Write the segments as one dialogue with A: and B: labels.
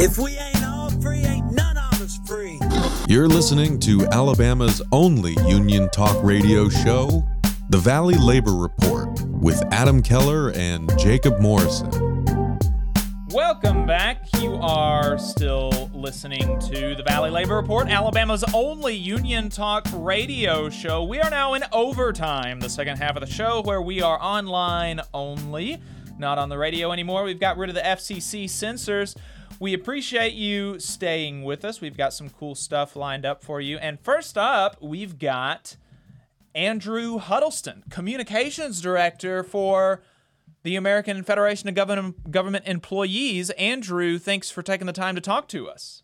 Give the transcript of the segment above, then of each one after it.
A: If we ain't all free, ain't none of us free.
B: You're listening to Alabama's only union talk radio show, The Valley Labor Report, with Adam Keller and Jacob Morrison.
C: Welcome back. You are still listening to the Valley Labor Report, Alabama's only union talk radio show. We are now in overtime, the second half of the show, where we are online only, not on the radio anymore. We've got rid of the FCC censors. We appreciate you staying with us. We've got some cool stuff lined up for you. And first up, we've got Andrew Huddleston, Communications Director for the American Federation of Government, Government Employees. Andrew, thanks for taking the time to talk to us.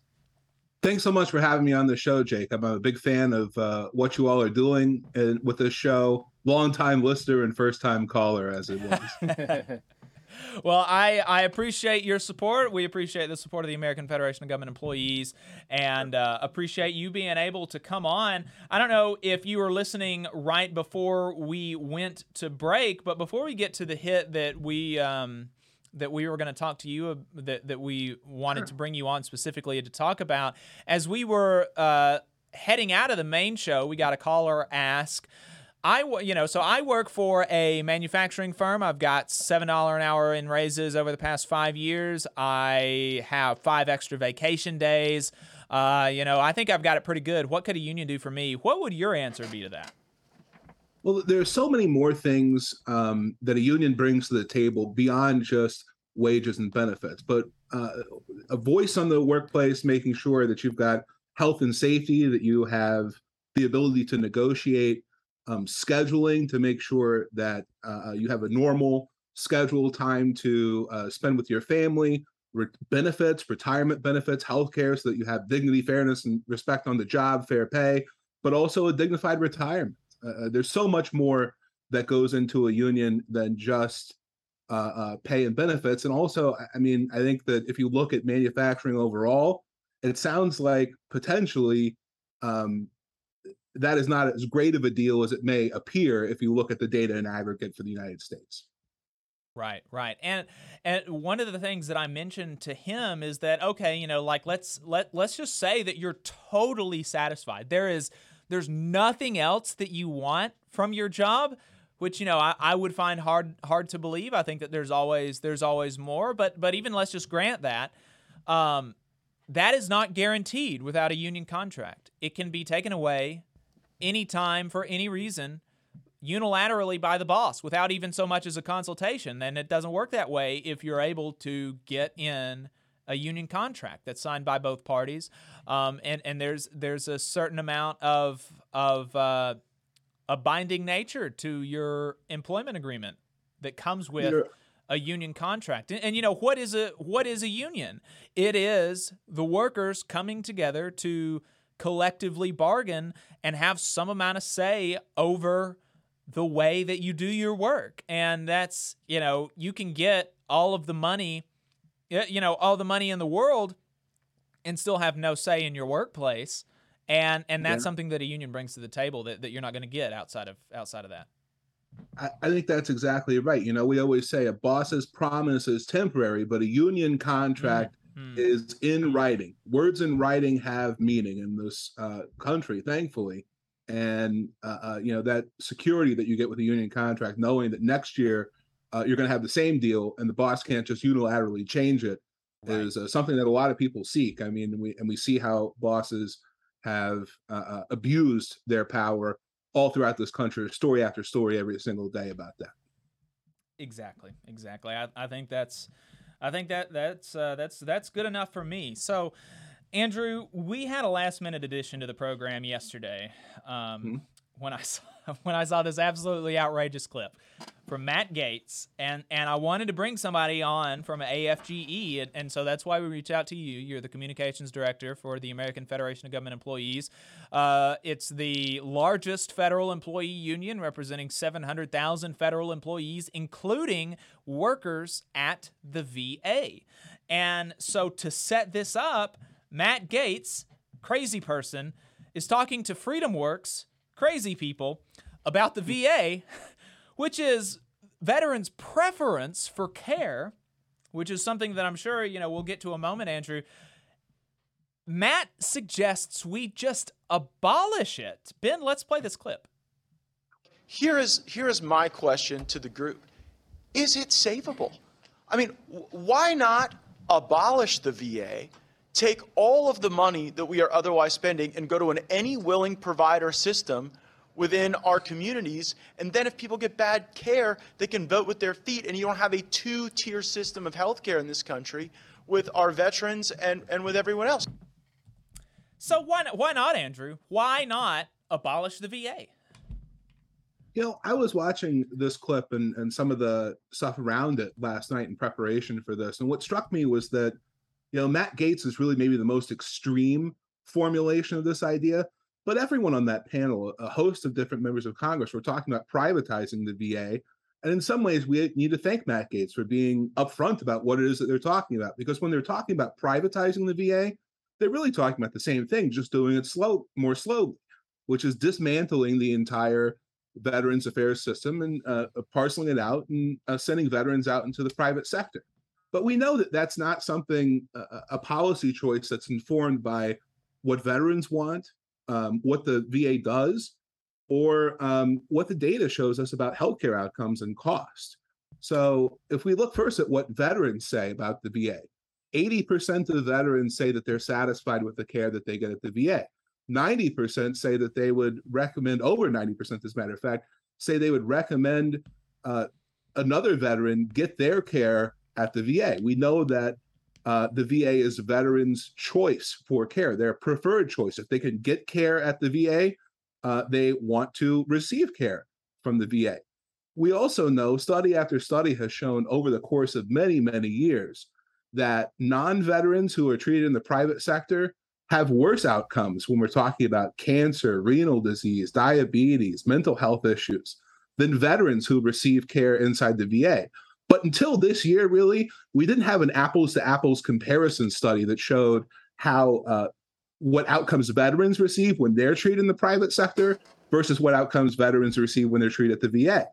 D: Thanks so much for having me on the show, Jake. I'm a big fan of uh, what you all are doing and with this show. Long time listener and first time caller, as it was.
C: Well, I, I appreciate your support. We appreciate the support of the American Federation of Government Employees and uh, appreciate you being able to come on. I don't know if you were listening right before we went to break, but before we get to the hit that we. Um, that we were going to talk to you uh, that, that we wanted sure. to bring you on specifically to talk about as we were uh, heading out of the main show we got a caller ask I, you know, so I work for a manufacturing firm. I've got seven dollar an hour in raises over the past five years. I have five extra vacation days. Uh, you know, I think I've got it pretty good. What could a union do for me? What would your answer be to that?
D: Well, there are so many more things um, that a union brings to the table beyond just wages and benefits, but uh, a voice on the workplace, making sure that you've got health and safety, that you have the ability to negotiate um, scheduling to make sure that uh, you have a normal schedule time to uh, spend with your family, re- benefits, retirement benefits, healthcare, so that you have dignity, fairness, and respect on the job, fair pay, but also a dignified retirement. Uh, uh there's so much more that goes into a union than just uh, uh, pay and benefits. And also, I mean, I think that if you look at manufacturing overall, it sounds like potentially um, that is not as great of a deal as it may appear if you look at the data in aggregate for the United States.
C: Right, right. And and one of the things that I mentioned to him is that okay, you know, like let's let let's just say that you're totally satisfied. There is there's nothing else that you want from your job, which you know I, I would find hard hard to believe. I think that there's always there's always more, but but even let's just grant that. Um, that is not guaranteed without a union contract. It can be taken away anytime for any reason unilaterally by the boss without even so much as a consultation. And it doesn't work that way if you're able to get in a union contract that's signed by both parties. Um, and, and there's there's a certain amount of of uh, a binding nature to your employment agreement that comes with You're- a union contract. And, and, you know what is a what is a union? It is the workers coming together to collectively bargain and have some amount of say over the way that you do your work. And that's, you know, you can get all of the money, you know, all the money in the world and still have no say in your workplace. And and that's yeah. something that a union brings to the table that, that you're not going to get outside of outside of that.
D: I, I think that's exactly right. You know, we always say a boss's promise is temporary, but a union contract mm-hmm. Mm hmm. is in writing. Words in writing have meaning in this uh, country, thankfully. And uh, uh, you know that security that you get with a union contract, knowing that next year uh, you're going to have the same deal, and the boss can't just unilaterally change it, right. is uh, something that a lot of people seek. I mean, we and we see how bosses have uh, abused their power all throughout this country, story after story, every single day about that.
C: Exactly, exactly. I, I think that's I think that that's uh, that's that's good enough for me. So, Andrew, we had a last minute addition to the program yesterday. Um, mm-hmm. when I saw when I saw this absolutely outrageous clip from Matt Gaetz, and and I wanted to bring somebody on from AFGE, and, and so that's why we reached out to you. You're the communications director for the American Federation of Government Employees. Uh, it's the largest federal employee union, representing 700,000 federal employees, including workers at the VA. And so to set this up, Matt Gaetz, crazy person, is talking to FreedomWorks crazy people about the VA, which is veterans' preference for care, which is something that I'm sure, you know, we'll get to a moment, Andrew. Matt suggests we just abolish it. Ben, let's play this clip.
E: Here is here is my question to the group. Is it savable? I mean, why not abolish the VA, take all of the money that we are otherwise spending and go to an any willing provider system within our communities. And then if people get bad care, they can vote with their feet. And you don't have a two tier system of healthcare in this country with our veterans and, and with everyone else.
C: So why not, why not, Andrew? Why not abolish the VA?
D: You know, I was watching this clip and, and some of the stuff around it last night in preparation for this. And what struck me was that, you know, Matt Gaetz is really maybe the most extreme formulation of this idea. But everyone on that panel, a host of different members of Congress, were talking about privatizing the VA. And in some ways, we need to thank Matt Gaetz for being upfront about what it is that they're talking about. Because when they're talking about privatizing the VA, they're really talking about the same thing, just doing it slow, more slowly, which is dismantling the entire Veterans Affairs system and uh, parceling it out and uh, sending veterans out into the private sector. But we know that that's not something, uh, a policy choice that's informed by what veterans want um, what the VA does or um, what the data shows us about healthcare outcomes and cost. So, if we look first at what veterans say about the VA, 80% of veterans say that they're satisfied with the care that they get at the VA. 90% say that they would recommend, over 90%, as a matter of fact, say they would recommend uh, another veteran get their care at the VA. We know that uh, the VA is veterans' choice for care, their preferred choice. If they can get care at the VA, uh, they want to receive care from the VA. We also know study after study has shown over the course of many, many years that non veterans who are treated in the private sector have worse outcomes when we're talking about cancer, renal disease, diabetes, mental health issues than veterans who receive care inside the VA. But until this year, really, we didn't have an apples to apples comparison study that showed how uh, what outcomes veterans receive when they're treated in the private sector versus what outcomes veterans receive when they're treated at the VA.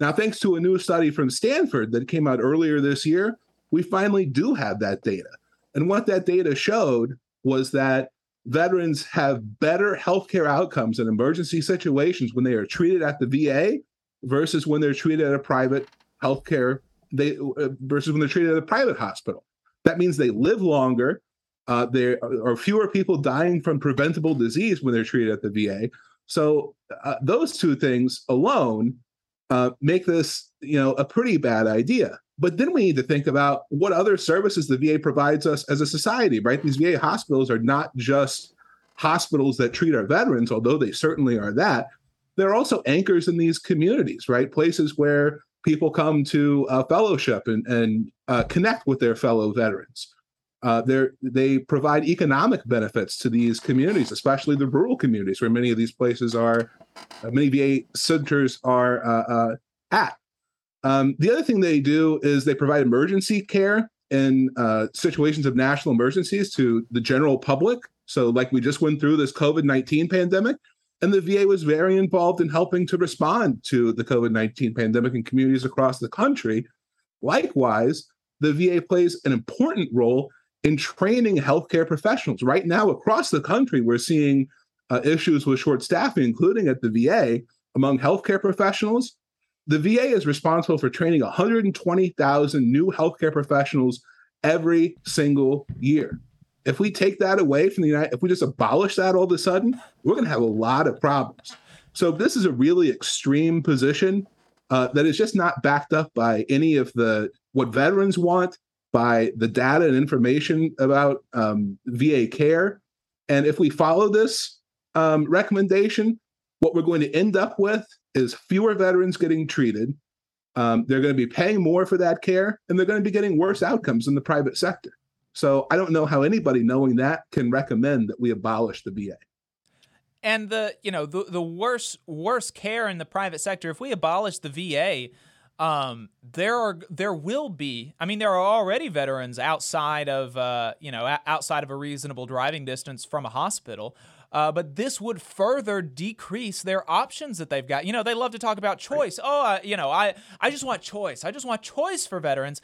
D: Now, thanks to a new study from Stanford that came out earlier this year, we finally do have that data. And what that data showed was that veterans have better healthcare outcomes in emergency situations when they are treated at the VA versus when they're treated at a private healthcare they uh, versus when they're treated at a private hospital. That means they live longer. Uh, there are fewer people dying from preventable disease when they're treated at the VA. So uh, those two things alone uh, make this, you know, a pretty bad idea. But then we need to think about what other services the VA provides us as a society, right? These VA hospitals are not just hospitals that treat our veterans, although they certainly are that. They're also anchors in these communities, right? Places where people come to uh, fellowship and, and uh, connect with their fellow veterans. Uh, they provide economic benefits to these communities, especially the rural communities where many of these places are, uh, many VA centers are uh, uh, at. Um, the other thing they do is they provide emergency care in situations of national emergencies to the general public. So, like we just went through this COVID 19 pandemic, and the VA was very involved in helping to respond to the COVID 19 pandemic in communities across the country. Likewise, the VA plays an important role in training healthcare professionals. Right now, across the country, we're seeing uh, issues with short staffing, including at the VA among healthcare professionals. The VA is responsible for training 120,000 new healthcare professionals every single year. If we take that away from the United, if we just abolish that all of a sudden, we're going to have a lot of problems. So this is a really extreme position uh, that is just not backed up by any of the what veterans want, by the data and information about um, VA care. And if we follow this um, recommendation, what we're going to end up with is fewer veterans getting treated. Um, they're going to be paying more for that care, and they're going to be getting worse outcomes in the private sector. So I don't know how anybody knowing that can recommend that we abolish the VA.
C: And the you know the the worst worst care in the private sector. If we abolish the VA, um, there are there will be. I mean, there are already veterans outside of uh, you know outside of a reasonable driving distance from a hospital. Uh, but this would further decrease their options that they've got. You know, they love to talk about choice. Oh, uh, you know, I I just want choice. I just want choice for veterans.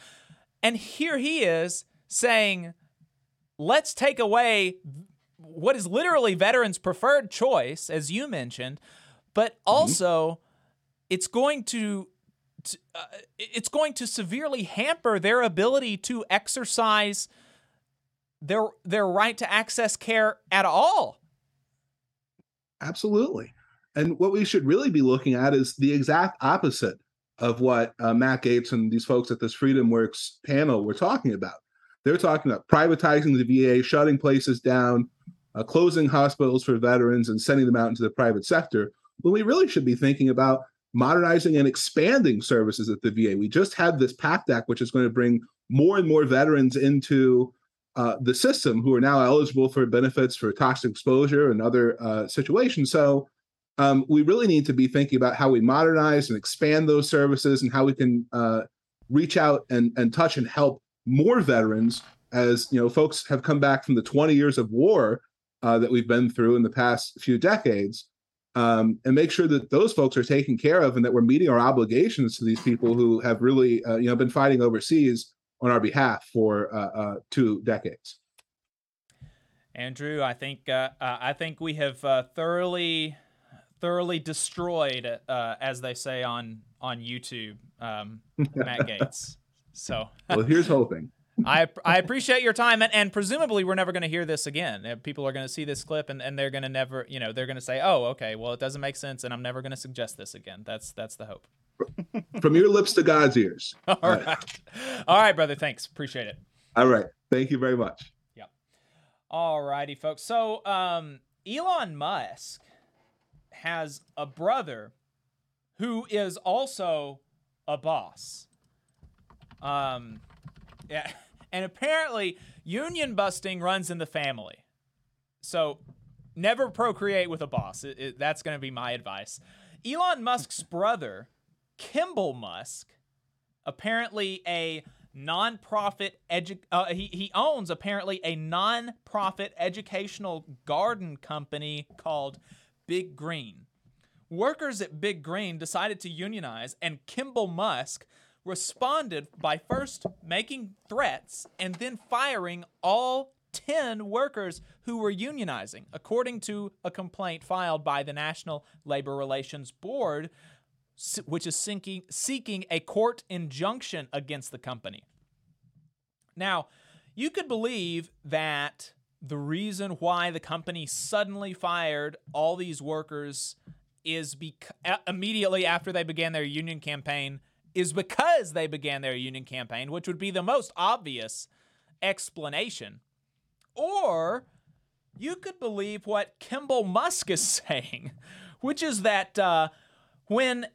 C: And here he is saying, let's take away what is literally veterans' preferred choice, as you mentioned, but
D: Mm-hmm.
C: also it's going to. to, Uh, it's going to severely hamper their ability to exercise their their right to access care at all.
D: Absolutely. And what we should really be looking at is the exact opposite of what uh, Matt Gaetz and these folks at this FreedomWorks panel were talking about. They're talking about privatizing the VA, shutting places down, uh, closing hospitals for veterans, and sending them out into the private sector. When we really should be thinking about modernizing and expanding services at the VA. We just had this PACT Act, which is going to bring more and more veterans into uh, the system who are now eligible for benefits for toxic exposure and other uh, situations. So um, we really need to be thinking about how we modernize and expand those services and how we can uh, reach out and, and touch and help more veterans as you know folks have come back from the 20 years of war uh, that we've been through in the past few decades um, and make sure that those folks are taken care of and that we're meeting our obligations to these people who have really uh, you know been fighting overseas on our behalf for uh, uh, two decades.
C: Andrew, I think uh, uh, I think we have uh, thoroughly thoroughly destroyed, uh, as they say on on YouTube, um, Matt Gaetz. So
D: well, here's hoping.
C: I I appreciate your time, and, and presumably we're never going to hear this again. Uh, People are going to see this clip, and, and they're going to never, you know, they're going to say, "Oh, okay, well, it doesn't make sense," and I'm never going to suggest this again. That's that's the hope.
D: From your lips to God's ears.
C: All right, all right, brother. Thanks, appreciate it.
D: All right, thank you very much.
C: Yep. All righty, folks. So, um, Elon Musk has a brother who is also a boss. Um, yeah, and apparently union busting runs in the family. So, never procreate with a boss. It- it- that's going to be my advice. Elon Musk's brother, Kimball Musk, apparently a non-profit edu- uh, he, he owns apparently a non-profit educational garden company called Big Green. Workers at Big Green decided to unionize and Kimball Musk responded by first making threats and then firing all 10 workers who were unionizing, according to a complaint filed by the National Labor Relations Board, which is seeking, seeking a court injunction against the company. Now, you could believe that the reason why the company suddenly fired all these workers is bec- a- uh, immediately after they began their union campaign is because they began their union campaign, which would be the most obvious explanation. Or you could believe what Kimball Musk is saying, which is that uh, when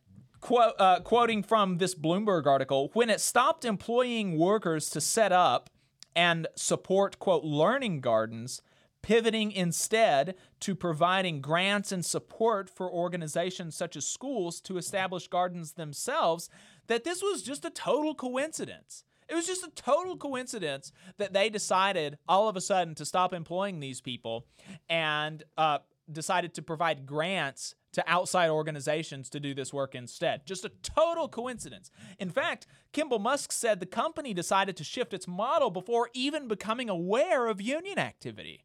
C: quote, uh, quoting from this Bloomberg article, when it stopped employing workers to set up and support, quote, learning gardens, pivoting instead to providing grants and support for organizations such as schools to establish gardens themselves, that this was just a total coincidence. It was just a total coincidence that they decided all of a sudden to stop employing these people and uh, decided to provide grants to outside organizations to do this work instead. Just a total coincidence. In fact, Kimball Musk said the company decided to shift its model before even becoming aware of union activity.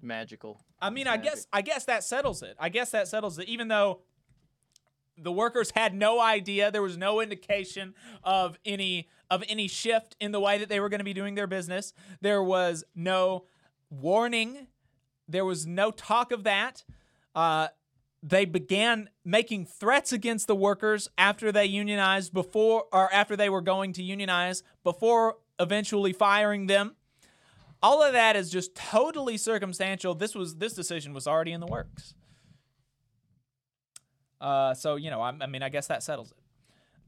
F: Magical.
C: I mean, I guess I guess that settles it. I guess that settles it. Even though the workers had no idea, there was no indication of any of any shift in the way that they were going to be doing their business. There was no warning. There was no talk of that. Uh, they began making threats against the workers after they unionized before or after they were going to unionize before eventually firing them all of that is just totally circumstantial. This was this decision was already in the works. Uh, so you know, I, I mean, I guess that settles it.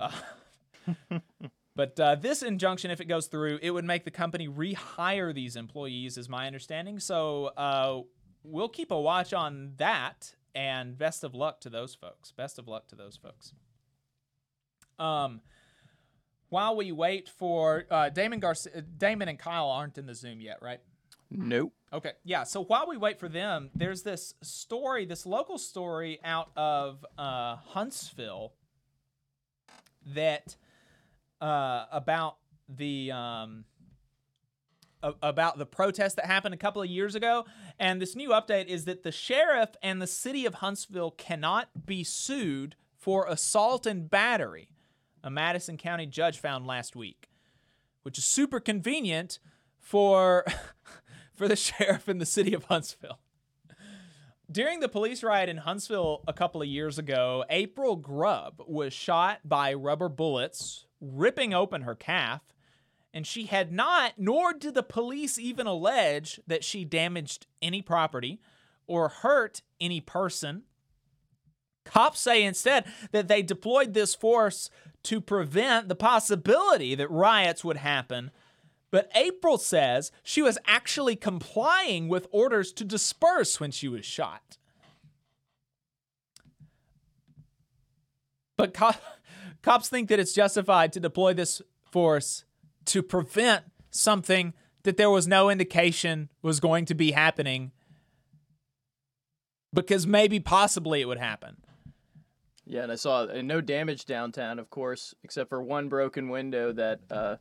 C: Uh, but uh, this injunction, if it goes through, it would make the company rehire these employees, is my understanding. So uh, we'll keep a watch on that, and best of luck to those folks. Best of luck to those folks. Um, while we wait for uh, Damon Garcia, Damon and Kyle aren't in the Zoom yet, right?
F: Nope.
C: Okay, yeah. So while we wait for them, there's this story, this local story out of uh, Huntsville that uh, about the um, about the protest that happened a couple of years ago. And this new update is that the sheriff and the city of Huntsville cannot be sued for assault and battery. A Madison County judge found last week, which is super convenient for for the sheriff in the city of Huntsville. During the police riot in Huntsville a couple of years ago, April Grubb was shot by rubber bullets, ripping open her calf, and she had not, nor did the police even allege that she damaged any property or hurt any person. Cops say instead that they deployed this force to prevent the possibility that riots would happen. But April says she was actually complying with orders to disperse when she was shot. But co- cops think that it's justified to deploy this force to prevent something that there was no indication was going to be happening because maybe possibly it would happen.
F: Yeah, and I saw uh, no damage downtown, of course, except for one broken window that uh,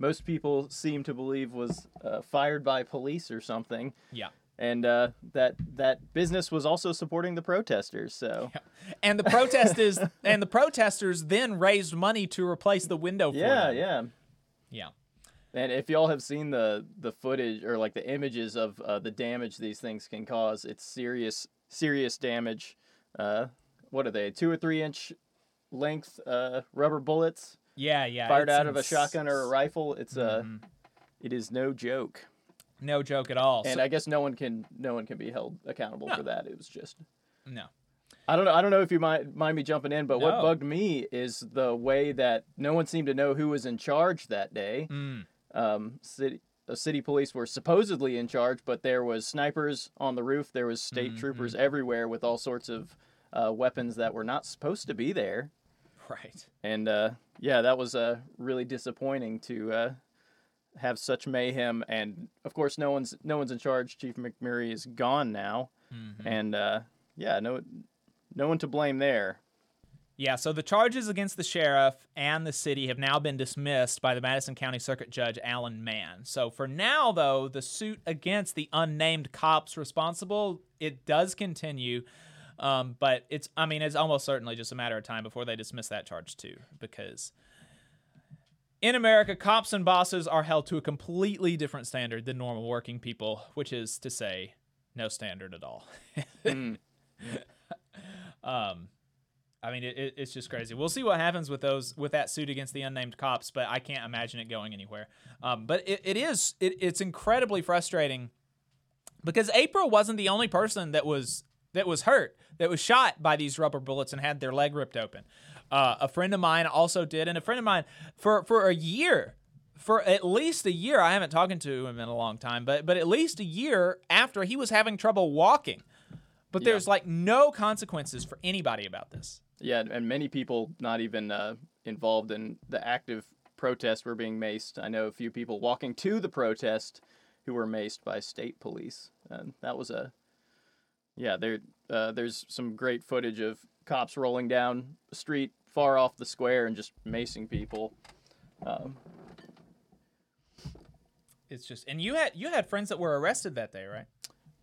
F: most people seem to believe was uh, fired by police or something.
C: Yeah.
F: And uh, that that business was also supporting the protesters. So
C: And the protest is and the protesters then raised money to replace the window for
F: yeah,
C: them.
F: yeah.
C: Yeah.
F: And if y'all have seen the the footage or like the images of uh, the damage these things can cause, it's serious serious damage. Uh, what are they? Two or three inch length uh, rubber bullets
C: Yeah, yeah.
F: fired out of a shotgun or a rifle. It's uh,
C: Mhm.
F: it is no joke.
C: No joke at all.
F: And
C: So-
F: I guess no one can no one can be held accountable
C: No.
F: for that. It was just
C: no.
F: I don't know. I don't know if you might mind me jumping in, but what bugged me is the way that no one seemed to know who was in charge that day.
C: Mm.
F: Um, city the city police were supposedly in charge, but there was snipers on the roof. There was state troopers
C: Mm-hmm.
F: everywhere with all sorts of uh, weapons that were not supposed to be there.
C: Right.
F: And uh, yeah, that was uh, really disappointing to uh, have such mayhem. And of course, no one's no one's in charge. Chief McMurray is gone now,
C: Mhm.
F: and uh, yeah, no no one to blame there.
C: Yeah, so the charges against the sheriff and the city have now been dismissed by the Madison County Circuit Judge Alan Mann. So for now, though, the suit against the unnamed cops responsible it does continue, um, but it's I mean it's almost certainly just a matter of time before they dismiss that charge too, because in America, cops and bosses are held to a completely different standard than normal working people, which is to say, no standard at all.
F: Mm.
C: um, I mean, it, it, it's just crazy. We'll see what happens with those with that suit against the unnamed cops, but I can't imagine it going anywhere. Um, but it, it is it, it's incredibly frustrating because April wasn't the only person that was that was hurt that was shot by these rubber bullets and had their leg ripped open. Uh, a friend of mine also did, and a friend of mine for for a year. For at least a year, I haven't talked to him in a long time, but but at least a year after he was having trouble walking. But there's like no consequences for anybody about this.
F: Yeah, and many people not even uh, involved in the active protest were being maced. I know a few people walking to the protest who were maced by state police, and that was a yeah. There, uh, there's some great footage of cops rolling down the street far off the square and just macing people. Um,
C: It's just, and you had you had friends that were arrested that day, right?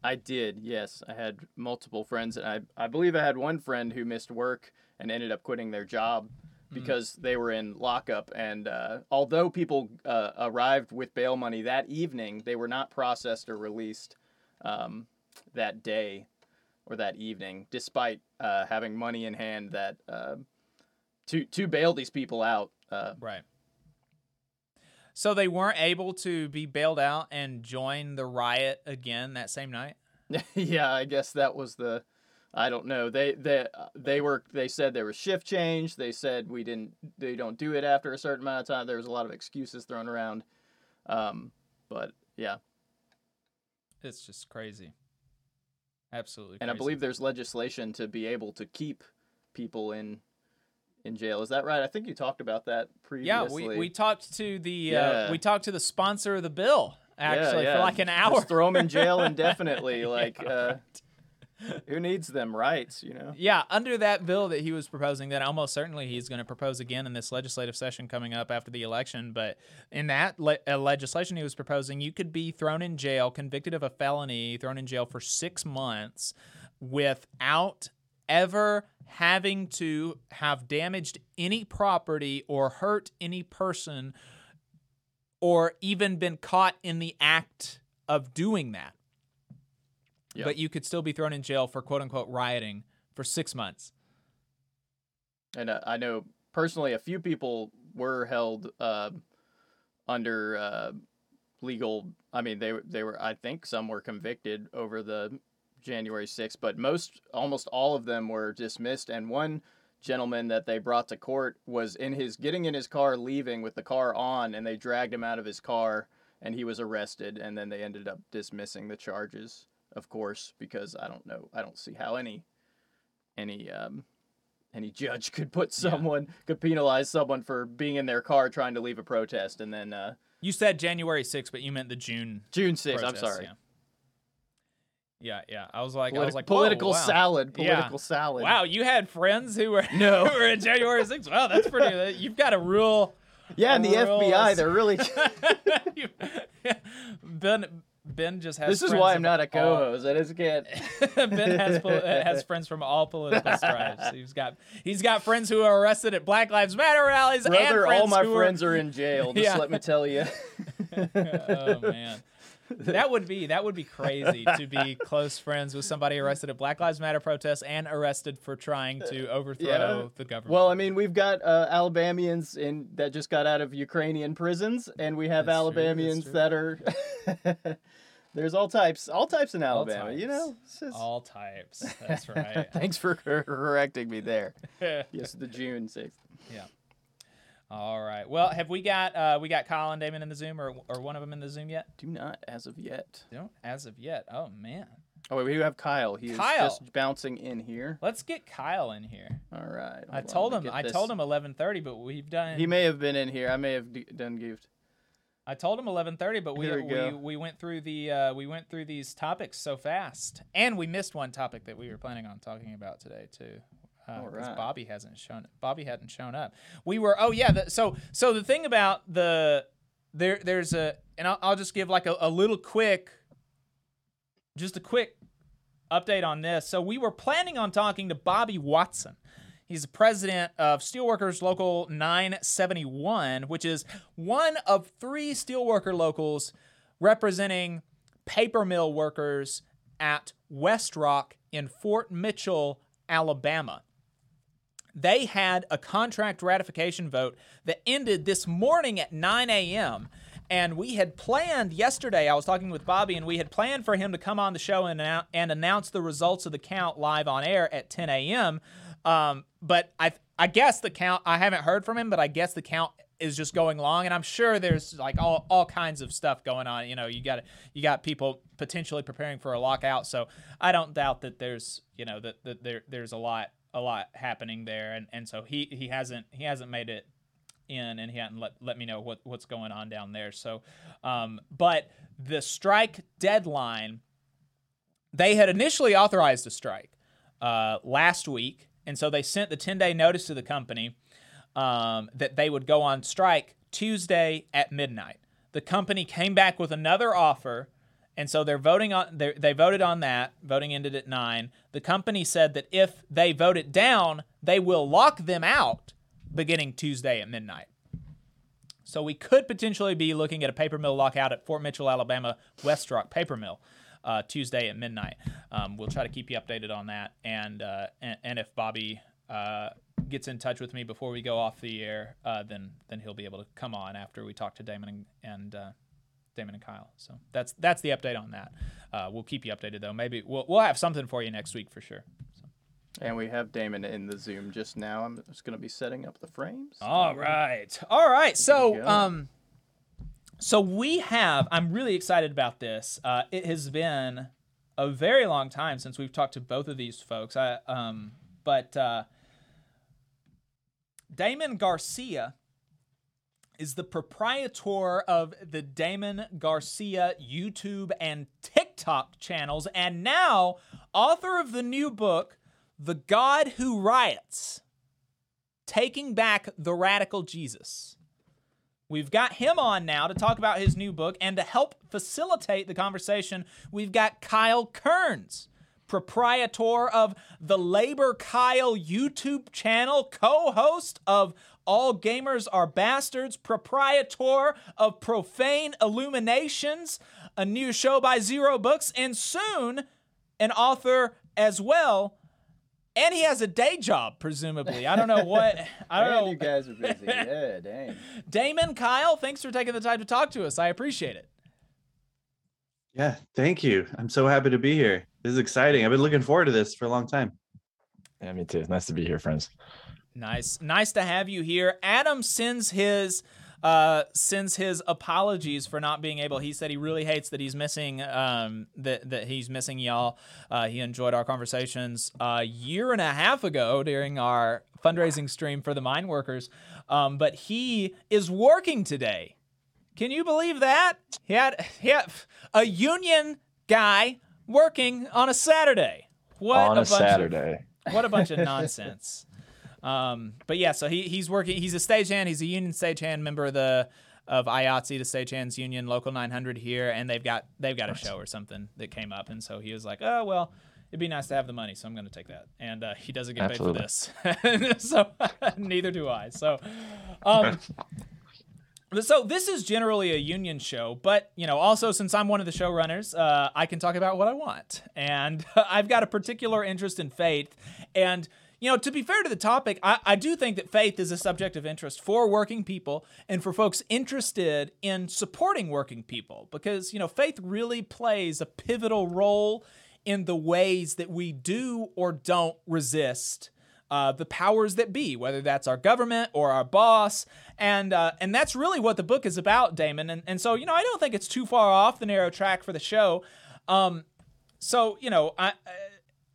F: I did, yes. I had multiple friends, and I, I believe I had one friend who missed work and ended up quitting their job because they were in lockup. And uh, although people uh, arrived with bail money that evening, they were not processed or released um, that day or that evening, despite uh, having money in hand that uh, to to bail these people out. Uh,
C: Right. So they weren't able to be bailed out and join the riot again that same night.
F: yeah, I guess that was the. I don't know. They they they were they said there was shift change. They said we didn't they don't do it after a certain amount of time. There was a lot of excuses thrown around. Um, but yeah,
C: It's just crazy. Absolutely.
F: and I believe there's legislation to be able to keep people in in jail. Is that right? I think you talked about that previously.
C: Yeah, we, we talked to the
F: Yeah.
C: uh, we talked to the sponsor of the bill actually
F: yeah.
C: for like an
F: Just
C: hour.
F: throw them in jail indefinitely.
C: Yeah,
F: like, uh, who needs them rights? You know.
C: Yeah, under that bill that he was proposing, that almost certainly he's going to propose again in this legislative session coming up after the election. But in that le- uh, legislation he was proposing, you could be thrown in jail, convicted of a felony, thrown in jail for six months without ever having to have damaged any property or hurt any person or even been caught in the act of doing that. But you could still be thrown in jail for quote unquote rioting for six months.
F: And uh, I know personally a few people were held uh, under uh, legal. I mean, they they were. I think some were convicted over the January 6th, but most, almost all of them were dismissed. And one gentleman that they brought to court was in his getting in his car, leaving with the car on, and they dragged him out of his car, and he was arrested. And then they ended up dismissing the charges, of course, because I don't know. I don't see how any any um, any judge could put someone could penalize someone for being in their car trying to leave a protest and then uh
C: You said January 6th, but you meant the June.
F: June 6th, I'm sorry.
C: Yeah. Yeah, yeah. I was like, I was like,
F: political
C: wow.
F: salad,
C: Yeah.
F: political salad.
C: Wow, you had friends who were
F: No.
C: who were in January 6th. Wow, that's pretty. You've got a real.
F: yeah and the
C: real-
F: fbi they're really
C: Ben Ben just has.
F: this is why i'm not a
C: all-
F: co-host i just can't
C: ben has pol- has friends from all political stripes. He's got he's got friends who are arrested at Black Lives Matter rallies. and
F: brother
C: friends
F: all my friends are in jail just
C: Yeah.
F: let me tell you
C: oh man. That would be that would be crazy to be close friends with somebody arrested at Black Lives Matter protests and arrested for trying to overthrow the government.
F: well i mean we've got uh, alabamians in that just got out of ukrainian prisons and we have
C: That's true,
F: alabamians
C: true.
F: that are there's all types all types in alabama you know just-
C: all types. That's right.
F: thanks for correcting me there yes the june 6th
C: yeah. All right. Well, have we got uh, we got Kyle and Damon in the Zoom, or or one of them in the Zoom yet?
F: do not as of yet
C: Don't as of yet. Oh man.
F: Oh, wait, we do have Kyle. He's
C: Kyle.
F: just bouncing in here.
C: Let's get Kyle in here.
F: All right.
C: I told him. I
F: this.
C: told him 11:30, but we've done.
F: He may have been in here. I may have d- done goofed.
C: I told him 11:30, but we
F: we
C: we, we went through the uh, we went through these topics so fast, and we missed one topic that we were planning on talking about today too. Because
F: right.
C: Bobby hasn't shown Bobby hadn't shown up. We were oh yeah. The, so so the thing about the there there's a and I'll, I'll just give like a, a little quick, just a quick update on this. So we were planning on talking to Bobby Watson. He's the president of Steelworkers Local 971, which is one of three steelworker locals representing paper mill workers at WestRock in Fort Mitchell, Alabama. They had a contract ratification vote that ended this morning at 9 a.m. And we had planned yesterday, I was talking with Bobby, and we had planned for him to come on the show and, and announce the results of the count live on air at 10 a.m. Um, but I, I guess the count, I haven't heard from him, but I guess the count is just going long. And i'm sure there's like all, all kinds of stuff going on. You know you got you got people potentially preparing for a lockout. So i don't doubt that there's you know that, that there there's a lot a lot happening there. And and so he he hasn't he hasn't made it in and he hadn't let, let me know what what's going on down there. So um but the strike deadline they had initially authorized a strike uh, last week, and so they sent the 10 day notice to the company um, that they would go on strike Tuesday at midnight. The company came back with another offer, and so they're voting on. They they voted on that. Voting ended at nine. The company said that if they vote it down, they will lock them out beginning Tuesday at midnight. So we could potentially be looking at a paper mill lockout at Fort Mitchell, Alabama, WestRock Paper Mill. Uh, Tuesday at midnight. Um, we'll try to keep you updated on that, and uh, and, and if Bobby uh, gets in touch with me before we go off the air, uh, then then he'll be able to come on after we talk to Damon and, and uh, Damon and Kyle. So that's that's the update on that. Uh, we'll keep you updated though. Maybe we'll we'll have something for you next week for sure.
F: And we have Damon in the Zoom just now. I'm just going to be setting up the frames.
C: All right. All right. So, um, so we have. I'm really excited about this. Uh, it has been a very long time since we've talked to both of these folks. I, um, but uh, Damon Garcia is the proprietor of the Damon Garcia YouTube and TikTok channels, and now author of the new book, The God Who Riots Taking Back the Radical Jesus. We've got him on now to talk about his new book, and to help facilitate the conversation, we've got Kyle Kerns, proprietor of the Labor Kyle YouTube channel, co host of All Gamers Are Bastards, proprietor of Profane Illuminations, a new show by Zero Books, and soon an author as well. And he has a day job, presumably. I don't know what. I don't
F: Man,
C: know.
F: You guys are busy. yeah, dang.
C: Damon, Kyle, thanks for taking the time to talk to us. I appreciate it.
G: Yeah, thank you. I'm so happy to be here. This is exciting. I've been looking forward to this for a long time.
H: Yeah, me too. Nice to be here, friends.
C: Nice, nice to have you here. Adam sends his uh sends his apologies for not being able. He said he really hates that he's missing um that that he's missing y'all. Uh, he enjoyed our conversations a year and a half ago during our fundraising stream for the mine workers. Um, but he is working today. Can you believe that? He had, he had a union guy working on a Saturday. What
H: On a
C: bunch of-
H: Saturday.
C: what a bunch of nonsense. Um, but yeah, so he he's working. He's a stagehand. He's a union stagehand member of the of IATSE, the Stagehands Union, Local 900 here, and they've got they've got a show or something that came up, and so he was like, oh well. It'd be nice to have the money, so I'm going to take that. And uh, he doesn't get paid for this, so neither do I. So, um, So this is generally a union show, but you know, also since I'm one of the showrunners, uh, I can talk about what I want, and I've got a particular interest in faith. And you know, to be fair to the topic, I, I do think that faith is a subject of interest for working people and for folks interested in supporting working people, because you know, faith really plays a pivotal role in the ways that we do or don't resist uh, the powers that be, whether that's our government or our boss, and uh, and that's really what the book is about, Damon. And and so you know, I don't think it's too far off the narrow track for the show. Um, so you know, I. I,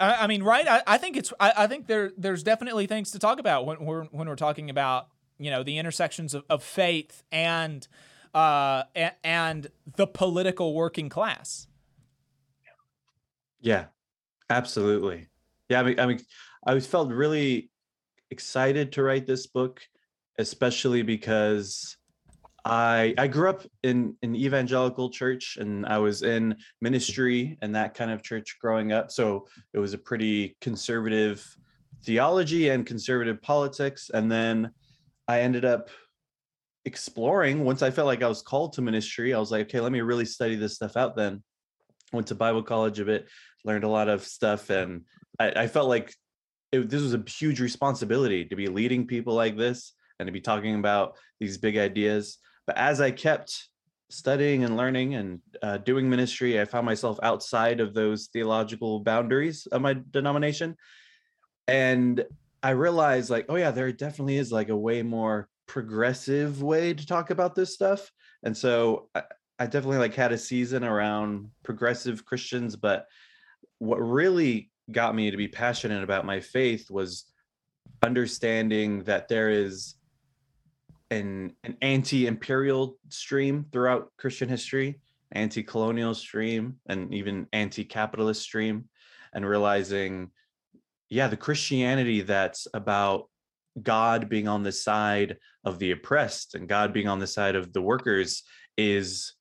C: I mean, right? I, I think it's. I, I think there. There's definitely things to talk about when we're when we're talking about you know the intersections of, of faith and uh and, and the political working class.
G: Yeah, absolutely. Yeah, I mean, I mean, I felt really excited to write this book, especially because I I grew up in an evangelical church and I was in ministry and that kind of church growing up. So it was a pretty conservative theology and conservative politics. And then I ended up exploring once I felt like I was called to ministry. I was like, okay, let me really study this stuff out then. Went to Bible college a bit, learned a lot of stuff, and I, I felt like it, this was a huge responsibility to be leading people like this and to be talking about these big ideas. But as I kept studying and learning and uh, doing ministry, I found myself outside of those theological boundaries of my denomination. And I realized, like, oh, yeah, there definitely is like a way more progressive way to talk about this stuff. And so I, I definitely like had a season around progressive Christians, but what really got me to be passionate about my faith was understanding that there is an an anti-imperial stream throughout Christian history, anti-colonial stream, and even anti-capitalist stream, and realizing, yeah, the Christianity that's about God being on the side of the oppressed and God being on the side of the workers is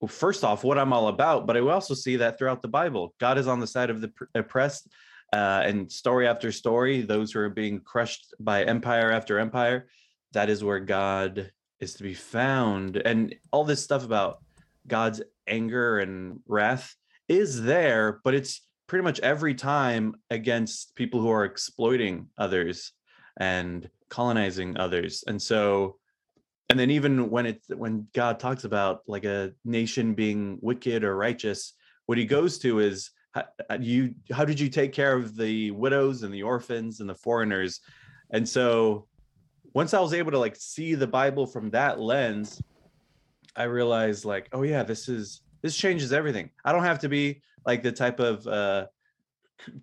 G: well, first off what I'm all about, but I also see that throughout the Bible. God is on the side of the pr- oppressed, uh, and story after story, those who are being crushed by empire after empire, that is where God is to be found. And all this stuff about God's anger and wrath is there, but it's pretty much every time against people who are exploiting others and colonizing others. And so and then even when it's when god talks about like a nation being wicked or righteous what he goes to is how, uh, you how did you take care of the widows and the orphans and the foreigners and so once i was able to like see the bible from that lens i realized like oh yeah this is this changes everything. I don't have to be like the type of uh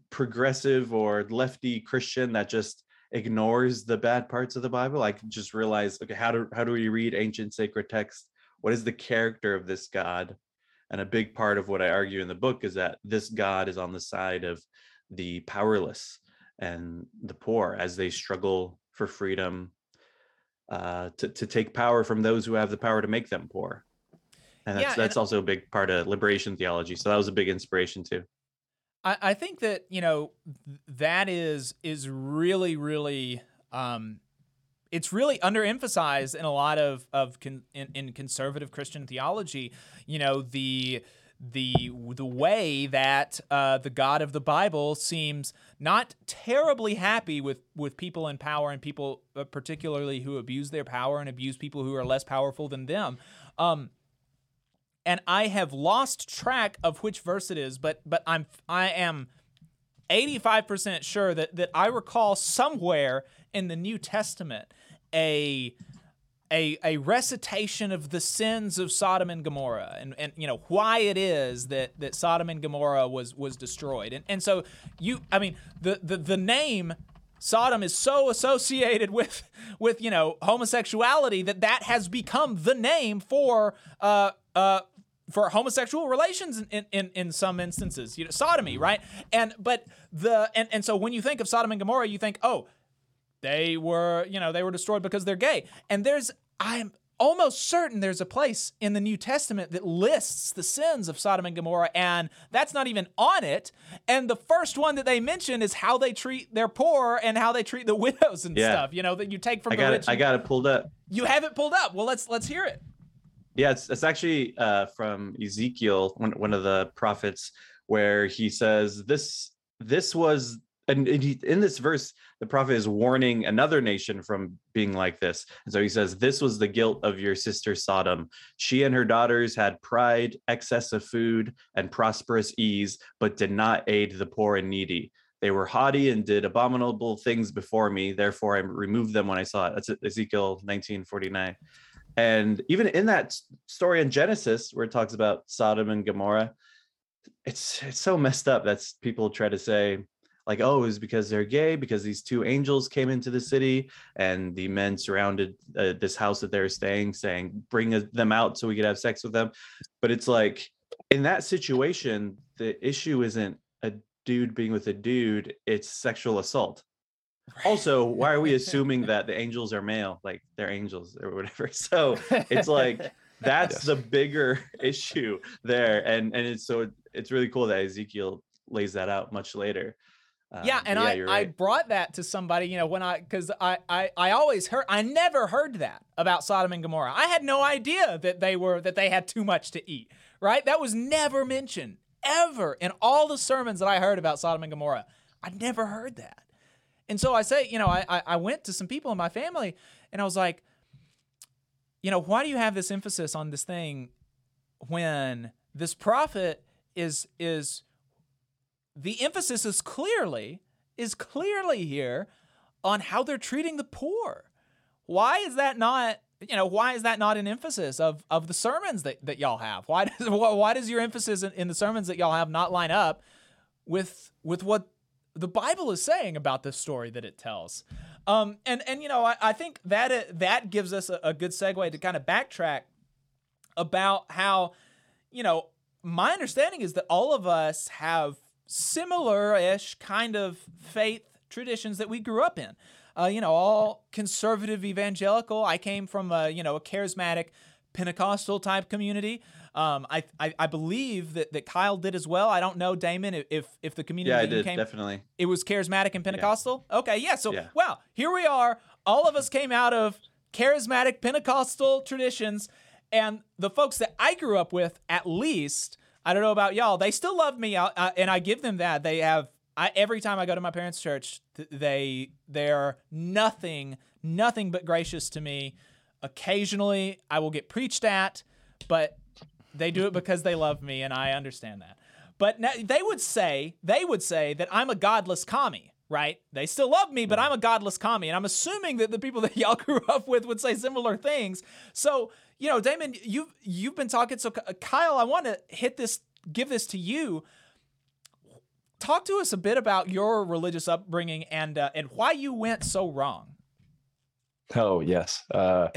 G: progressive or lefty christian that just ignores the bad parts of the bible. I can just realize okay how do how do we read ancient sacred text what is the character of this god? And a big part of what I argue in the book is that this God is on the side of the powerless and the poor as they struggle for freedom uh, to, to take power from those who have the power to make them poor. And that's,
C: Yeah, and-
G: that's also a big part of liberation theology. So that was a big inspiration too.
C: I, I think that you know that is is really really um, it's really underemphasized in a lot of of con, in, in conservative Christian theology. You know the the the way that uh, the God of the Bible seems not terribly happy with with people in power and people uh, particularly who abuse their power and abuse people who are less powerful than them. Um, and I have lost track of which verse it is, but but I'm I am 85% sure that that I recall somewhere in the New Testament a a a recitation of the sins of Sodom and Gomorrah and and you know why it is that that Sodom and Gomorrah was was destroyed. And and so you I mean the the the name Sodom is so associated with with you know homosexuality that that has become the name for uh uh for homosexual relations in, in, in some instances, you know, sodomy, right? And but the and, and so when you think of Sodom and Gomorrah, you think, oh, they were, you know, they were destroyed because they're gay. And there's I'm almost certain there's a place in the New Testament that lists the sins of Sodom and Gomorrah, and that's not even on it. And the first one that they mention is how they treat their poor and how they treat the widows and
G: Yeah.
C: stuff, you know, that you take from
G: I
C: the
G: got
C: rich.
G: it. I got it pulled up.
C: You have it pulled up. Well, let's let's hear it.
G: Yeah, it's, it's actually uh, from Ezekiel, one, one of the prophets, where he says this this was and in this verse the prophet is warning another nation from being like this. And so he says this was the guilt of your sister sodom. She and her daughters had pride excess of food and prosperous ease but did not aid the poor and needy. They were haughty and did abominable things before me. Therefore i removed them when i saw it. That's ezekiel 1949 and even in that story in Genesis, where it talks about Sodom and Gomorrah, it's it's so messed up. That's people try to say, like, oh, it was because they're gay, because these two angels came into the city and the men surrounded uh, this house that they're staying, saying, bring them out so we could have sex with them. But it's like in that situation, the issue isn't a dude being with a dude; it's sexual assault. Also, why are we assuming that the angels are male, like they're angels or whatever? So it's like that's
H: Yes.
G: the bigger issue there, and and it's so it's really cool that Ezekiel lays that out much later.
C: Yeah,
G: Um,
C: and
G: but
C: I,
G: you're
C: I brought that to somebody, you know, when I, because I, I, I always heard, I never heard that about Sodom and Gomorrah. I had no idea that they were, that they had too much to eat, right? That was never mentioned ever in all the sermons that I heard about Sodom and Gomorrah. I never heard that. And so I say, you know, I, I went to some people in my family and I was like, you know, why do you have this emphasis on this thing when this prophet is, is, the emphasis is clearly is clearly here on how they're treating the poor. Why is that not you know why is that not an emphasis of of the sermons that, that y'all have? Why does why does your emphasis in, in the sermons that y'all have not line up with with what the Bible is saying about this story that it tells? Um, and and you know I, I think that it, that gives us a, a good segue to kind of backtrack about how you know my understanding is that all of us have similar-ish kind of faith traditions that we grew up in. Uh, you know, all conservative evangelical. I came from a you know a charismatic Pentecostal type community. Um, I, I I believe that that Kyle did as well. I don't know Damon if if, the community
G: Yeah, I did
C: came
G: definitely.
C: it was charismatic and Pentecostal. Okay, yeah. So
G: Yeah.
C: well, here we are. All of us came out of charismatic Pentecostal traditions, and the folks that I grew up with, at least, I don't know about y'all, they still love me, uh, uh, and I give them that. They have. I, every time I go to my parents' church, th- they they're nothing nothing but gracious to me. Occasionally, I will get preached at, but they do it because they love me, and I understand that. But now, they would say they would say that I'm a godless commie, right? They still love me, but I'm a godless commie, and I'm assuming that the people that y'all grew up with would say similar things. So you know, Damon, you've you've been talking. So Kyle, I want to hit this, give this to you. Talk to us a bit about your religious upbringing and uh, and why you went so wrong.
H: Oh yes. Uh,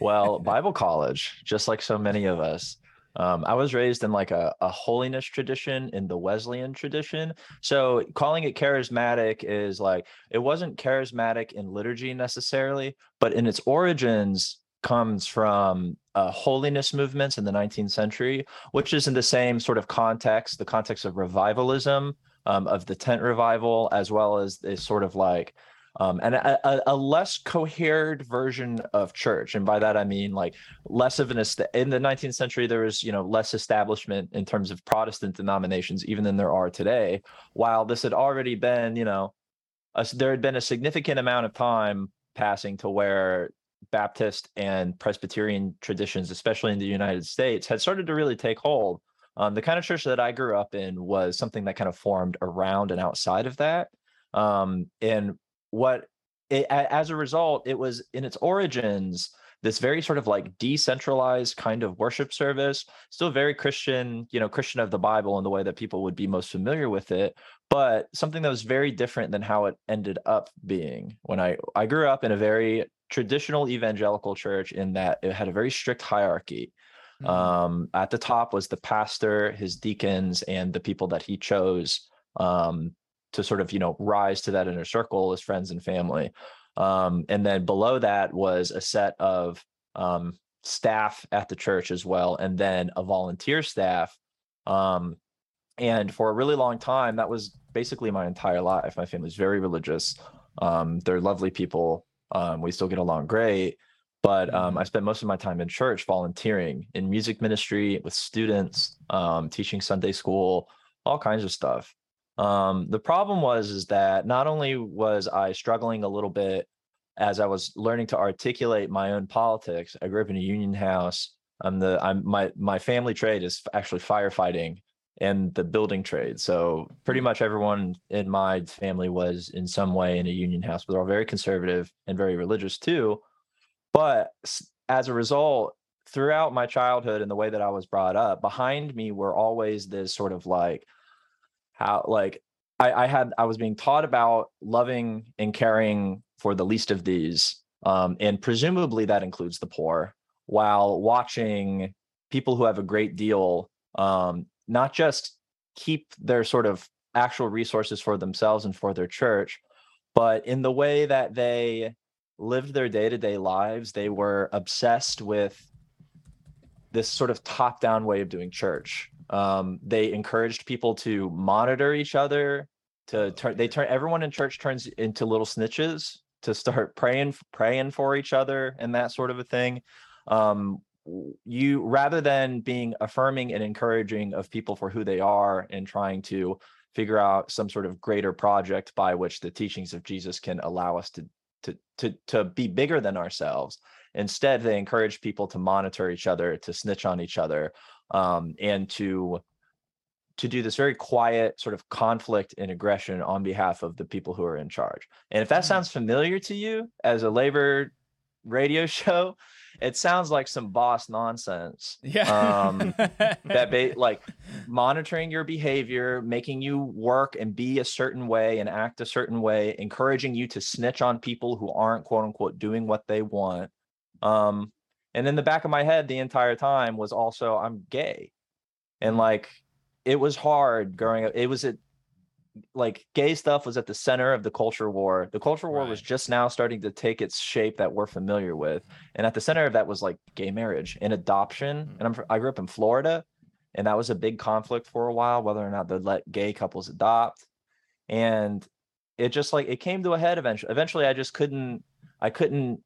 H: well, Bible college, just like so many of us, um, I was raised in like a, a holiness tradition in the Wesleyan tradition. So calling it charismatic is like it wasn't charismatic in liturgy necessarily, but in its origins comes from uh, holiness movements in the 19th century, which is in the same sort of context, the context of revivalism, um, of the tent revival, as well as this sort of like um, and a, a, less coherent version of church. And by that I mean like less of an est- in the 19th century there was you know less establishment in terms of Protestant denominations even than there are today. While this had already been you know a, there had been a significant amount of time passing to where Baptist and Presbyterian traditions, especially in the United States, had started to really take hold. Um, the kind of church that I grew up in was something that kind of formed around and outside of that. Um, and what, it, as a result, it was in its origins this very sort of like decentralized kind of worship service, still very Christian, you know, Christian of the Bible in the way that people would be most familiar with it, but something that was very different than how it ended up being. When I I grew up in a very traditional evangelical church in that it had a very strict hierarchy. Mm-hmm. Um, at the top was the pastor, his deacons, and the people that he chose um, to sort of you know rise to that inner circle as friends and family. Um, and then below that was a set of um, staff at the church as well, and then a volunteer staff. Um, and for a really long time, that was basically my entire life. My family was very religious. Um, they're lovely people. Um, we still get along great. But um, mm-hmm. I spent most of my time in church volunteering in music ministry with students, um, teaching Sunday school, all kinds of stuff. Um, the problem was is that not only was I struggling a little bit as I was learning to articulate my own politics. I grew up in a union house. I'm the I'm my my family trade is actually firefighting and the building trade. So pretty much everyone in my family was in some way in a union house, but they're all very conservative and very religious too. But as a result, throughout my childhood and the way that I was brought up, behind me were always this sort of like how like I, I had I was being taught about loving and caring for the least of these, um, and presumably that includes the poor, while watching people who have a great deal um, not just keep their sort of actual resources for themselves and for their church, but in the way that they lived their day to day lives, they were obsessed with this sort of top down way of doing church. Um, they encouraged people to monitor each other, to turn, they turn everyone in church turns into little snitches to start praying, praying for each other and that sort of a thing. Um, you rather than being affirming and encouraging of people for who they are and trying to figure out some sort of greater project by which the teachings of Jesus can allow us to to to to be bigger than ourselves. Instead, they encourage people to monitor each other, to snitch on each other, um, and to to do this very quiet sort of conflict and aggression on behalf of the people who are in charge. And if that mm. sounds familiar to you as a labor radio show, it sounds like some boss nonsense.
C: Yeah.
H: Um, that ba- like monitoring your behavior, making you work and be a certain way and act a certain way, encouraging you to snitch on people who aren't quote unquote doing what they want. Um, and in the back of my head the entire time was also I'm gay. And like it was hard growing up. It was a like gay stuff was at the center of the culture war. The culture war right. was just now starting to take its shape that we're familiar with, and at the center of that was like gay marriage and adoption. Mm-hmm. And I'm I grew up in Florida, and that was a big conflict for a while whether or not they'd let gay couples adopt, and it just like it came to a head eventually. Eventually, I just couldn't I couldn't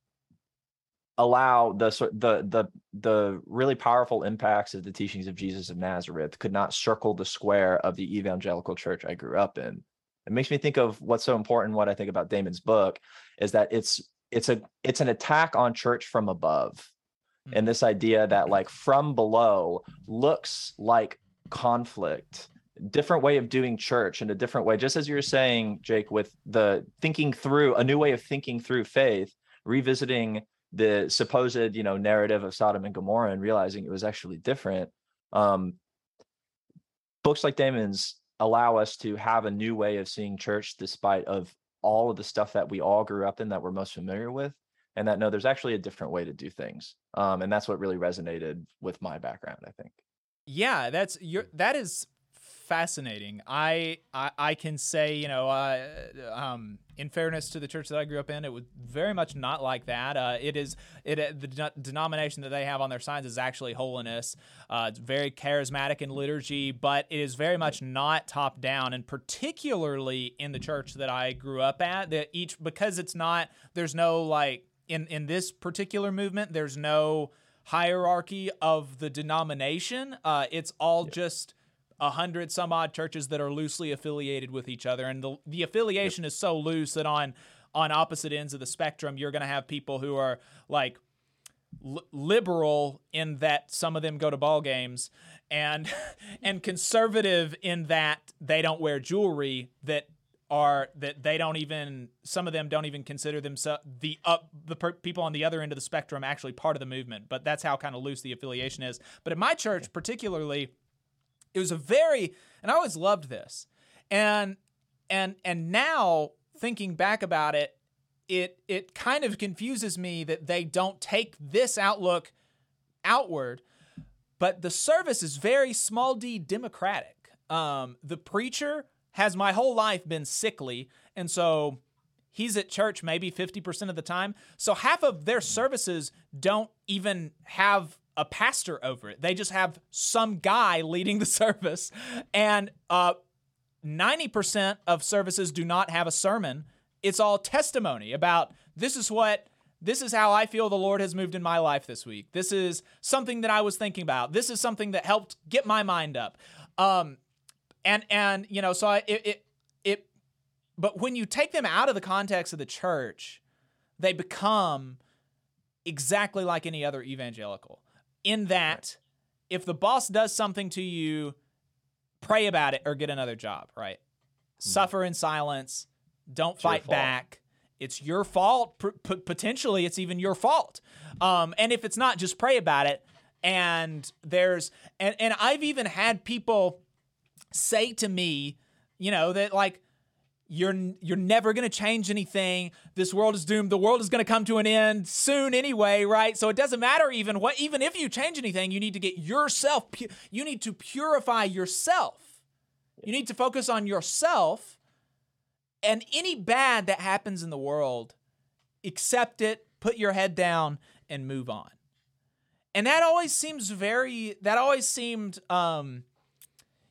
H: allow the the the the really powerful impacts of the teachings of Jesus of Nazareth could not circle the square of the evangelical church I grew up in. It makes me think of what's so important. What I think about Damon's book is that it's it's a it's an attack on church from above, mm-hmm. and this idea that like from below looks like conflict different way of doing church and a different way just as you're saying jake with the thinking through a new way of thinking through faith revisiting the supposed you know narrative of sodom and gomorrah and realizing it was actually different um books like damon's allow us to have a new way of seeing church despite of all of the stuff that we all grew up in that we're most familiar with and that no there's actually a different way to do things um and that's what really resonated with my background i think.
C: Yeah, that's your that is fascinating. I I, I can say, you know, uh, um, in fairness to the church that I grew up in, it was very much not like that. Uh, it is it uh, the de- denomination that they have on their signs is actually holiness. Uh, it's very charismatic in liturgy, but it is very much not top down, and particularly in the church that I grew up at, that each because it's not there's no like in in this particular movement, there's no hierarchy of the denomination. Uh, it's all just a hundred some odd churches that are loosely affiliated with each other, and the the affiliation is so loose that on on opposite ends of the spectrum, you're going to have people who are like li- liberal in that some of them go to ball games, and and conservative in that they don't wear jewelry that are that they don't even some of them don't even consider themselves the up the per- people on the other end of the spectrum actually part of the movement. But that's how kind of loose the affiliation is. But at my church particularly it was a very and i always loved this. And and and now thinking back about it it it kind of confuses me that they don't take this outlook outward but the service is very small d democratic. Um the preacher has my whole life been sickly and so he's at church maybe 50% of the time. So half of their services don't even have a pastor over it they just have some guy leading the service and uh 90% of services do not have a sermon it's all testimony about this is what this is how I feel the Lord has moved in my life this week. This is something that I was thinking about. This is something that helped get my mind up. Um, and and you know, so I, it, it it. But when you take them out of the context of the church, they become exactly like any other evangelical. In that, if the boss does something to you, pray about it or get another job. Right? Suffer in silence. Don't
H: It's
C: fight back. It's your fault. P- p- potentially, it's even your fault. Um, and if it's not, just pray about it. And there's and and I've even had people say to me, you know, that like you're you're never going to change anything. This world is doomed. The world is going to come to an end soon anyway, right? So it doesn't matter even what even if you change anything, you need to get yourself you need to purify yourself. You need to focus on yourself and any bad that happens in the world, accept it, put your head down and move on. And that always seems very that always seemed um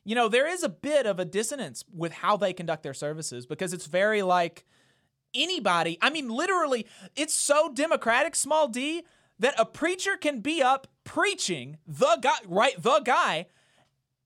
C: you know, there is a bit of a dissonance with how they conduct their services because it's very like anybody, I mean, literally, it's so democratic, small d, that a preacher can be up preaching the guy, right? The guy,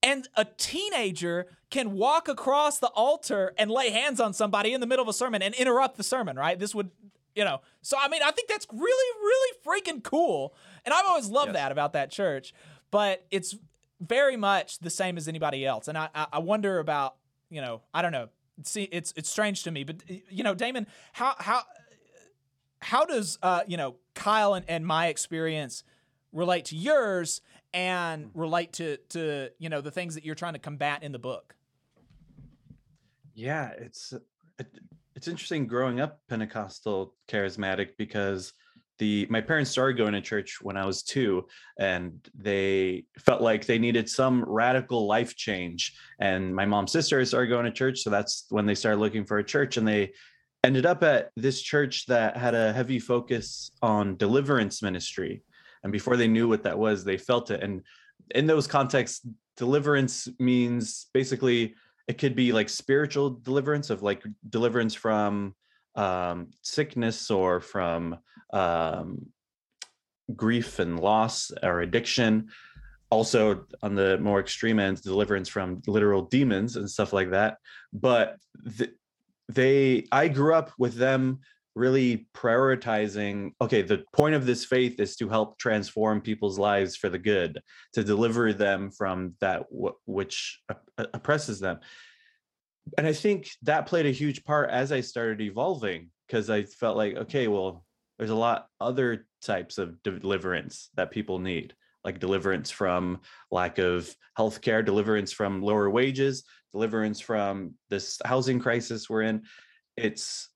C: and a teenager can walk across the altar and lay hands on somebody in the middle of a sermon and interrupt the sermon, right? This would, you know, so I mean, I think that's really, really freaking cool. And I've always loved that about that church, but it's very much the same as anybody else. And I, I wonder about, you know, I don't know. See, it's it's strange to me, but you know, Damon, how how how does uh you know Kyle and, and my experience relate to yours and relate to to you know the things that you're trying to combat in the book?
G: Yeah, it's it, it's interesting growing up Pentecostal charismatic because the my parents started going to church when I was 2 and they felt like they needed some radical life change. And my mom's sister started going to church so that's when they started looking for a church and they ended up at this church that had a heavy focus on deliverance ministry. And before they knew what that was they felt it. And in those contexts deliverance means basically it could be like spiritual deliverance of like deliverance from um sickness or from um grief and loss or addiction. Also on the more extreme end deliverance from literal demons and stuff like that. But th- they i grew up with them really prioritizing okay the point of this faith is to help transform people's lives for the good to deliver them from that w- which oppresses them. And i think that played a huge part as i started evolving because i felt like okay well there's a lot other types of deliverance that people need like deliverance from lack of healthcare deliverance from lower wages deliverance from this housing crisis we're in. It's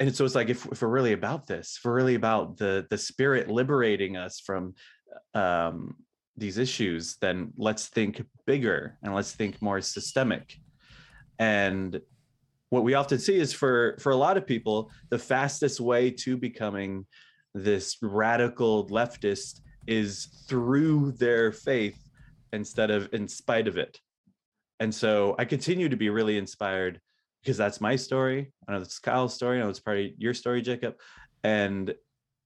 G: and so it's like if, if we're really about this if we're really about the the spirit liberating us from um these issues then let's think bigger and let's think more systemic. And what we often see is for for a lot of people the fastest way to becoming this radical leftist is through their faith instead of in spite of it and so i continue to be really inspired because that's my story. I know it's Kyle's story. I know it's of your story, Jacob. And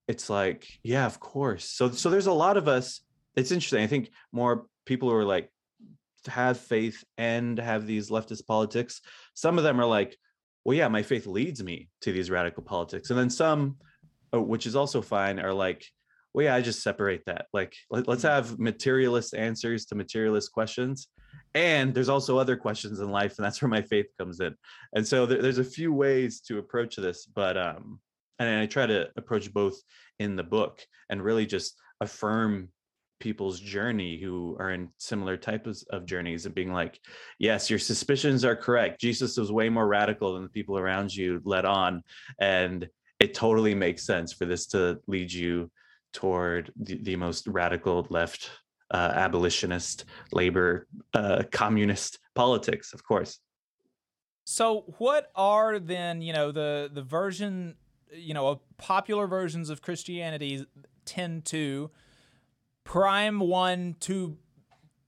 G: it's like, yeah, of course. So so there's a lot of us. It's interesting. I think more people who are like have faith and have these leftist politics. Some of them are like, well, yeah, my faith leads me to these radical politics. And then some, uh, which is also fine, are like, well, yeah, I just separate that. Like, let, us mm. have materialist answers to materialist questions and there's also other questions in life and that's where my faith comes in and so there, there's a few ways to approach this but um and i try to approach both in the book and really just affirm people's journey who are in similar types of journeys and being like yes your suspicions are correct jesus was way more radical than the people around you led on and it totally makes sense for this to lead you toward the, the most radical left uh, abolitionist, labor, uh, communist politics, of course.
C: So, what are then you know the the version you know popular versions of Christianity tend to prime one to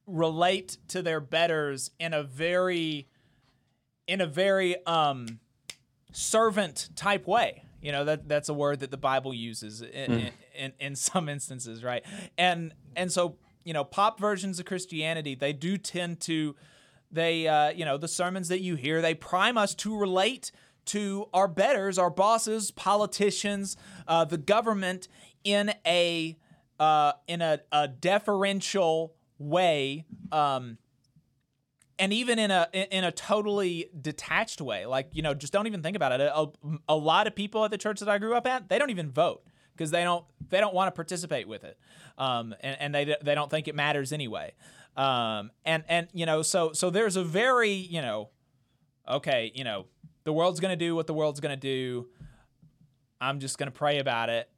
C: relate to their betters in a very in a very um servant type way you know that that's a word that the bible uses in, mm. in, in, in some instances right and and so you know, pop versions of Christianity, they do tend to, they, uh, you know, the sermons that you hear, they prime us to relate to our betters, our bosses, politicians, uh, the government in a, uh, in a, a deferential way. Um, and even in a in a totally detached way like you know just don't even think about it a, a lot of people at the church that i grew up at they don't even vote because they don't they don't want to participate with it um, and, and they they don't think it matters anyway. Um, and and you know, so so there's a very you know, okay, you know, the world's gonna do what the world's gonna do. I'm just gonna pray about it,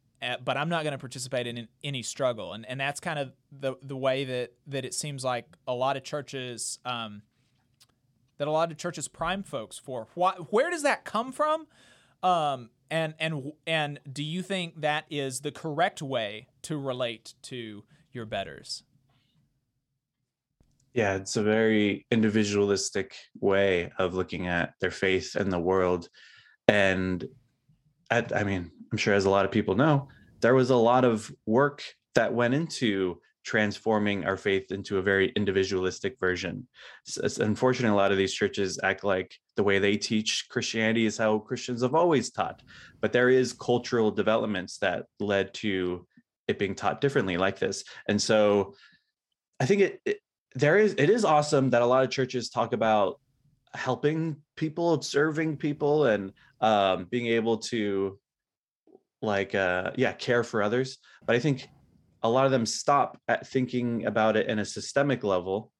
C: but I'm not gonna participate in any struggle. And and that's kind of the the way that that it seems like a lot of churches. Um, that a lot of churches prime folks for. Why, where does that come from? Um, and and and do you think that is the correct way to relate to your betters?
G: Yeah, it's a very individualistic way of looking at their faith and the world. And I, I mean, I'm sure as a lot of people know, there was a lot of work that went into transforming our faith into a very individualistic version. It's, it's unfortunate a lot of these churches act like the way they teach Christianity is how Christians have always taught. But there is cultural developments that led to it being taught differently like this. And so I think it, it there is it is awesome that a lot of churches talk about helping people, serving people and um, being able to like uh yeah, care for others. But I think a lot of them stop at thinking about it in a systemic level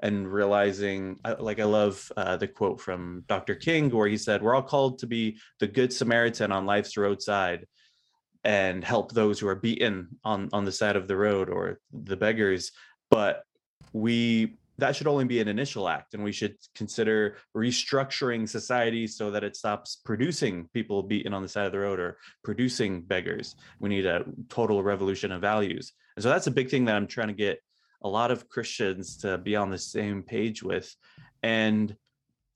G: and realizing like i love uh, the quote from dr king where he said we're all called to be the good samaritan on life's roadside and help those who are beaten on on the side of the road or the beggars but we that should only be an initial act and we should consider restructuring society so that it stops producing people beaten on the side of the road or producing beggars. We need a total revolution of values. And so that's a big thing that i'm trying to get a lot of christians to be on the same page with. And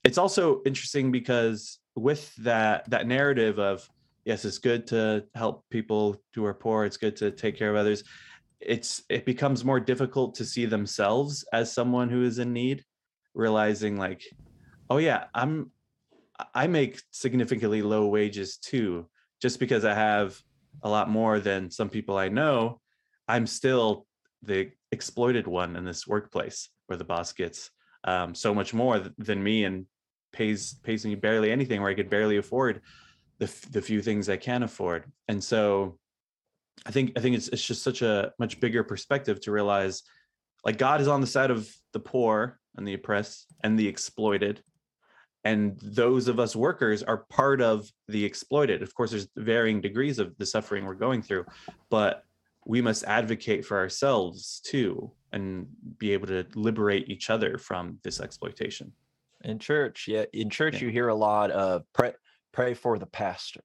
G: it's also interesting because with that that narrative of yes it's good to help people who are poor it's good to take care of others it's it becomes more difficult to see themselves as someone who is in need realizing like oh yeah i'm i make significantly low wages too just because I have a lot more than some people I know, I'm still the exploited one in this workplace where the boss gets um, so much more th- than me and pays pays me barely anything where I could barely afford the f- the few things I can afford. And so I think I think it's it's just such a much bigger perspective to realize like God is on the side of the poor and the oppressed and the exploited and those of us workers are part of the exploited. Of course there's varying degrees of the suffering we're going through but we must advocate for ourselves too and be able to liberate each other from this exploitation.
H: In church yeah in church yeah. you hear a lot of pray pray for the pastor.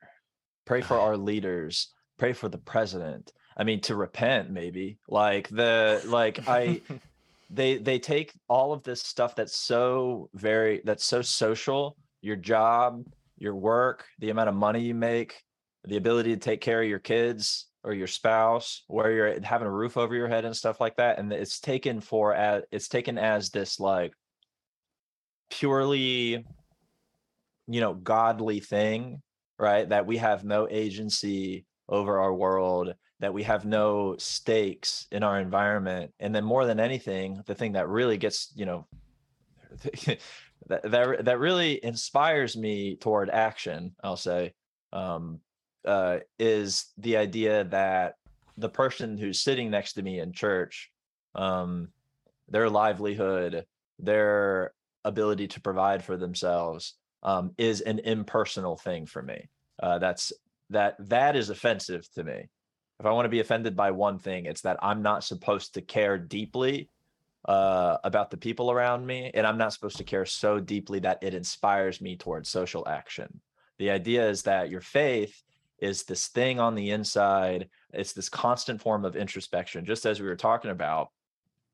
H: Pray for uh-huh. our leaders pray for the president i mean to repent maybe like the like i they they take all of this stuff that's so very that's so social your job your work the amount of money you make the ability to take care of your kids or your spouse where you're having a roof over your head and stuff like that and it's taken for as it's taken as this like purely you know godly thing right that we have no agency over our world that we have no stakes in our environment and then more than anything the thing that really gets you know that, that that really inspires me toward action i'll say um, uh, is the idea that the person who's sitting next to me in church um, their livelihood their ability to provide for themselves um, is an impersonal thing for me. Uh, that's that that is offensive to me if I want to be offended by one thing, it's that I'm not supposed to care deeply uh, about the people around me, and I'm not supposed to care so deeply that it inspires me towards social action. The idea is that your faith is this thing on the inside, it's this constant form of introspection, just as we were talking about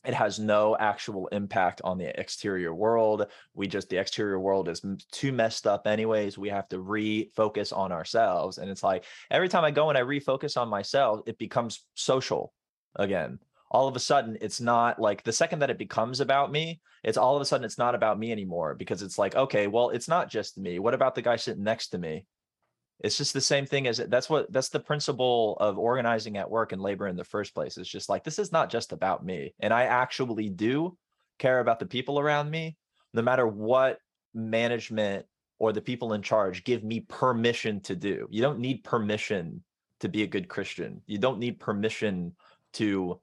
H: it has no actual impact on the exterior world. We just the exterior world is too messed up anyways. We have to refocus on ourselves and it's like every time i go and i refocus on myself it becomes social again. All of a sudden it's not like the second that it becomes about me it's all of a sudden it's not about me anymore because it's like okay well it's not just me. What about the guy sitting next to me it's just the same thing as that's what that's the principle of organizing at work and labor in the first place. It's just like this is not just about me and i actually do care about the people around me no matter what management or the people in charge give me permission to do. You don't need permission to be a good christian. You don't need permission to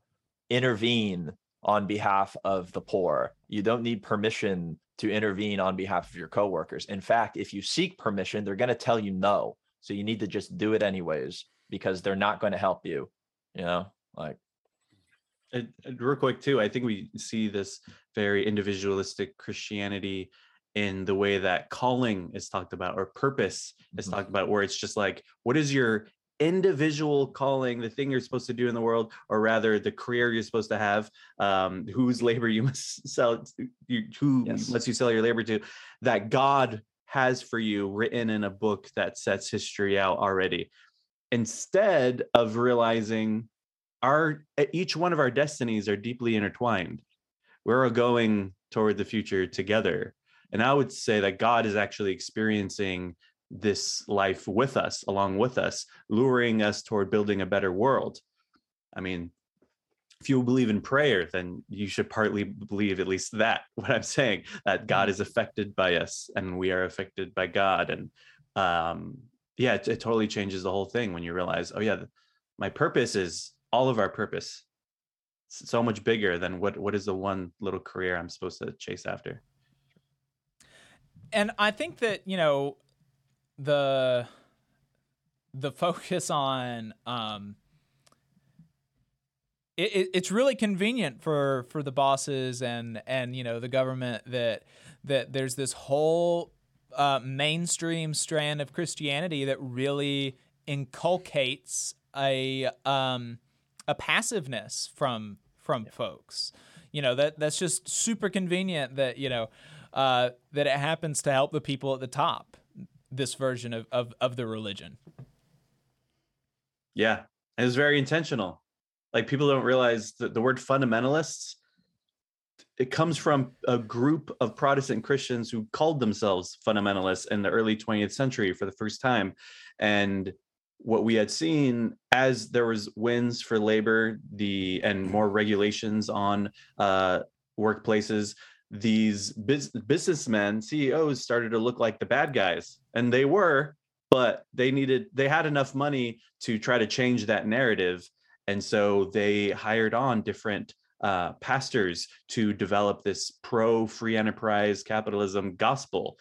H: intervene on behalf of the poor. You don't need permission to intervene on behalf of your coworkers. In fact if you seek permission they're going to tell you no so you need to just do it anyways because they're not going to help you. You know, like
G: and, and real quick too, I think we see this very individualistic Christianity in the way that calling is talked about or purpose is mm-hmm. talked about, where it's just like, what is your individual calling, the thing you're supposed to do in the world, or rather the career you're supposed to have, um, whose labor you must sell, you, who yes. lets you sell your labor to, that God has for you written in a book that sets history out already. Instead of realizing our each one of our destinies are deeply intertwined we're going toward the future together. And i would say that god is actually experiencing this life with us along with us luring us toward building a better world. I mean if you believe in prayer, then you should partly believe at least that what I'm saying that God mm-hmm. is affected by us and we are affected by God. And um, yeah, it, it totally changes the whole thing when you realize, oh yeah, my purpose is all of our purpose. It's so much bigger than what what is the one little career I'm supposed to chase after.
C: And I think that you know the the focus on um, it, it's really convenient for for the bosses and and you know the government that that there's this whole uh, mainstream strand of Christianity that really inculcates a um, a passiveness from from yeah. folks. You know that that's just super convenient that you know uh, that it happens to help the people at the top. This version of of, of the religion.
G: Yeah, it was very intentional like people don't realize that the word fundamentalists it comes from a group of protestant christians who called themselves fundamentalists in the early 20th century for the first time. And what we had seen as there was wins for labor the and more regulations on uh, workplaces these bus- businessmen ceos started to look like the bad guys. And they were but they needed they had enough money to try to change that narrative and so they hired on different uh, pastors to develop this pro free enterprise capitalism gospel.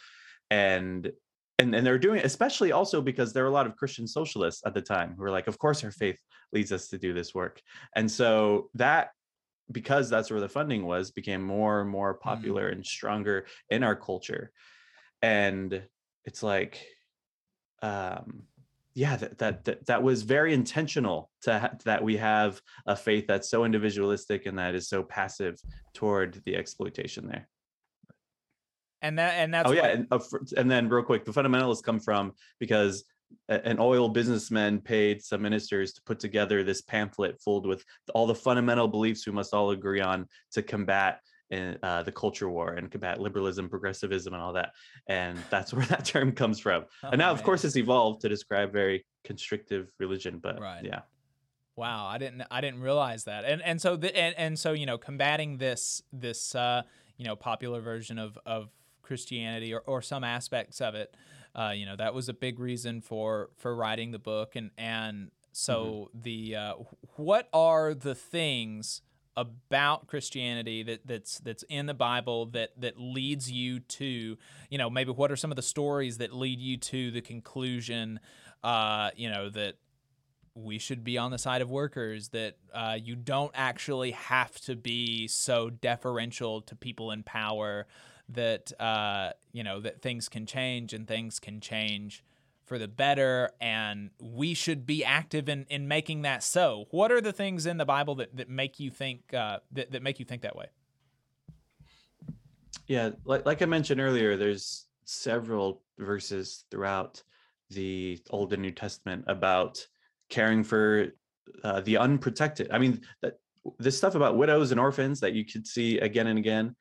G: And and and they're doing it especially also because there are a lot of christian socialists at the time who were like of course our faith leads us to do this work. And so that because that's where the funding was became more and more popular and stronger in our culture. And it's like um yeah that that that, that was very intentional to ha- that we have a faith that's so individualistic and that is so passive toward the exploitation there.
C: And that and that's
G: oh yeah
C: what-
G: and, uh, and then real quick the fundamentalists come from because an oil businessman paid some ministers to put together this pamphlet filled with all the fundamental beliefs we must all agree on to combat in, uh, the culture war and combat liberalism progressivism and all that and that's where that term comes from and now of course it's evolved to describe very constrictive religion but
C: Right.
G: yeah
C: Wow, I didn't I didn't realize that. And and so the, and and so you know combating this this uh, you know popular version of of Christianity or, or some aspects of it, uh, you know that was a big reason for for writing the book. And and so the uh, what are the things about Christianity that that's that's in the Bible that that leads you to you know maybe what are some of the stories that lead you to the conclusion uh, you know that we should be on the side of workers that uh, you don't actually have to be so deferential to people in power that uh, you know that things can change and things can change for the better and we should be active in, in making that so. What are the things in the bible that, that make you think uh, that, that make you think that way?
G: Yeah like, like i mentioned earlier there's several verses throughout the old and new testament about caring for uh, the unprotected. I mean that this stuff about widows and orphans that you could see again and again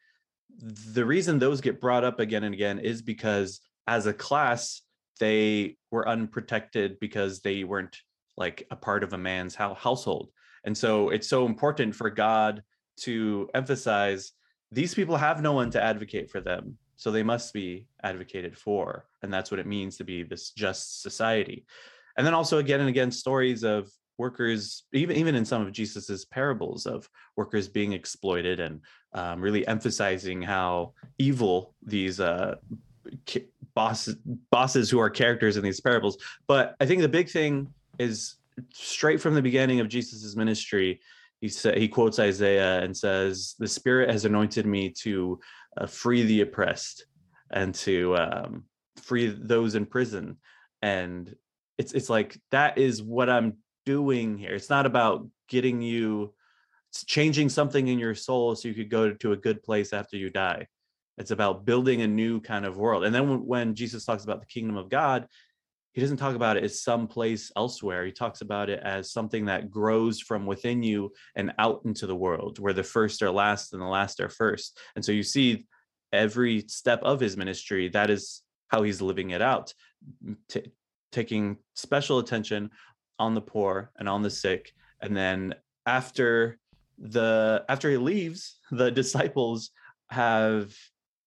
G: the reason those get brought up again and again is because as a class they were unprotected because they weren't like a part of a man's household. And so it's so important for god to emphasize these people have no one to advocate for them so they must be advocated for and that's what it means to be this just society. And then also again and again stories of workers even even in some of jesus's parables of workers being exploited and um, really emphasizing how evil these uh, bosses bosses who are characters in these parables. But i think the big thing is straight from the beginning of jesus's ministry he said he quotes isaiah and says the spirit has anointed me to uh, free the oppressed and to um, free those in prison. And it's it's like that is what i'm doing here. It's not about getting you changing something in your soul so you could go to a good place after you die it's about building a new kind of world. And then when, jesus talks about the kingdom of god he doesn't talk about it as someplace elsewhere. He talks about it as something that grows from within you and out into the world where the first are last and the last are first. And so you see every step of his ministry that is how he's living it out t- taking special attention on the poor and on the sick. And then after the after he leaves the disciples have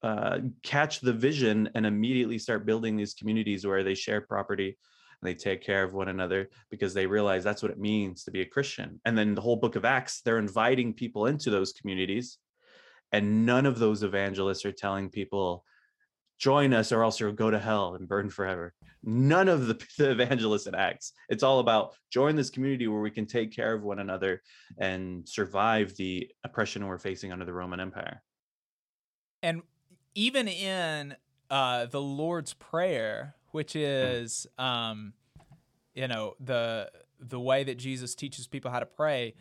G: uh, catch the vision and immediately start building these communities where they share property and they take care of one another because they realize that's what it means to be a christian. And then the whole book of acts they're inviting people into those communities and none of those evangelists are telling people join us or else you'll go to hell and burn forever. None of the, the evangelists in acts. It's all about join this community where we can take care of one another and survive the oppression we're facing under the roman empire.
C: And even in uh, the Lord's Prayer, which is um, you know the the way that Jesus teaches people how to pray,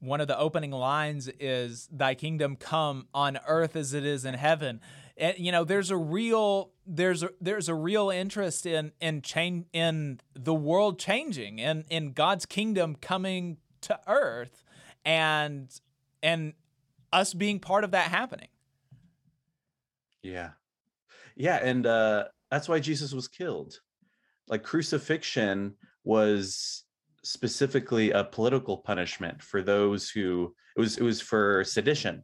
C: one of the opening lines is "Thy kingdom come on earth as it is in heaven." And you know, there's a real there's a, there's a real interest in in change in the world changing and in God's kingdom coming to earth, and and us being part of that happening.
G: Yeah. Yeah, and uh that's why Jesus was killed. Like crucifixion was specifically a political punishment for those who it was it was for sedition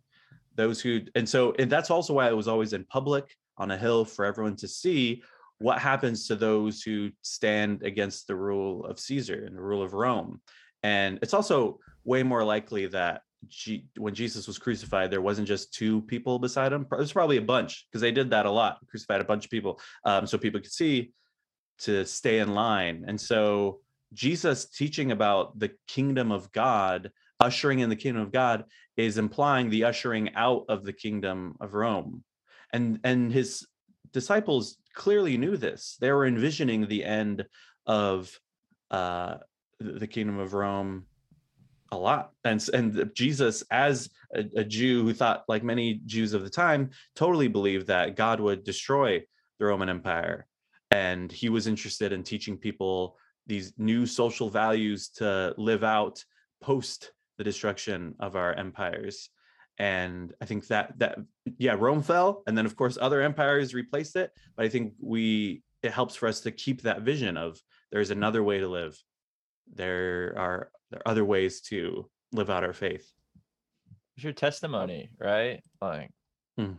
G: those who and so and that's also why it was always in public on a hill for everyone to see what happens to those who stand against the rule of caesar and the rule of rome and it's also way more likely that G- when jesus was crucified there wasn't just two people beside him there's probably a bunch because they did that a lot crucified a bunch of people um, so people could see to stay in line and so jesus teaching about the kingdom of god ushering in the kingdom of God is implying the ushering out of the kingdom of Rome. And and his disciples clearly knew this. They were envisioning the end of uh, the kingdom of Rome a lot. And and Jesus, as a, a Jew who thought, like many Jews of the time, totally believed that God would destroy the Roman Empire, and he was interested in teaching people these new social values to live out post the destruction of our empires. And i think that that yeah rome fell and then of course other empires replaced it. But i think we it helps for us to keep that vision of there's another way to live. There are there are other ways to live out our faith
H: it's your testimony right like
G: hmm.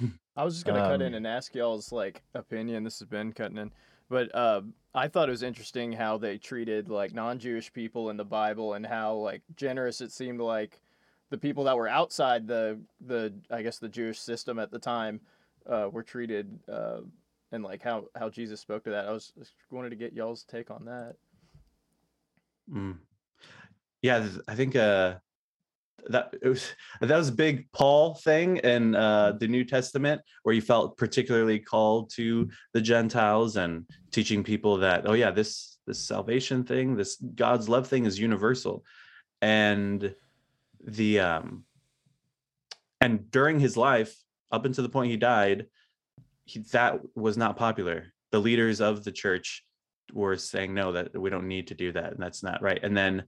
F: I was just gonna cut in
H: Um,
F: and ask y'all's like opinion. This has been cutting in, but uh, I thought it was interesting how they treated like non-Jewish people in the Bible and how like generous it seemed like the people that were outside the the I guess the Jewish system at the time uh, were treated, uh, and like how how Jesus spoke to that. I was just wanted to get y'all's take on that.
G: Mm. Yeah, I think uh that it was that was a big Paul thing in uh the New Testament where he felt particularly called to the Gentiles and teaching people that oh yeah, this this salvation thing, this God's love thing is universal. And the um and during his life up until the point he died, he, that was not popular. The leaders of the church were saying no that we don't need to do that and that's not right. And then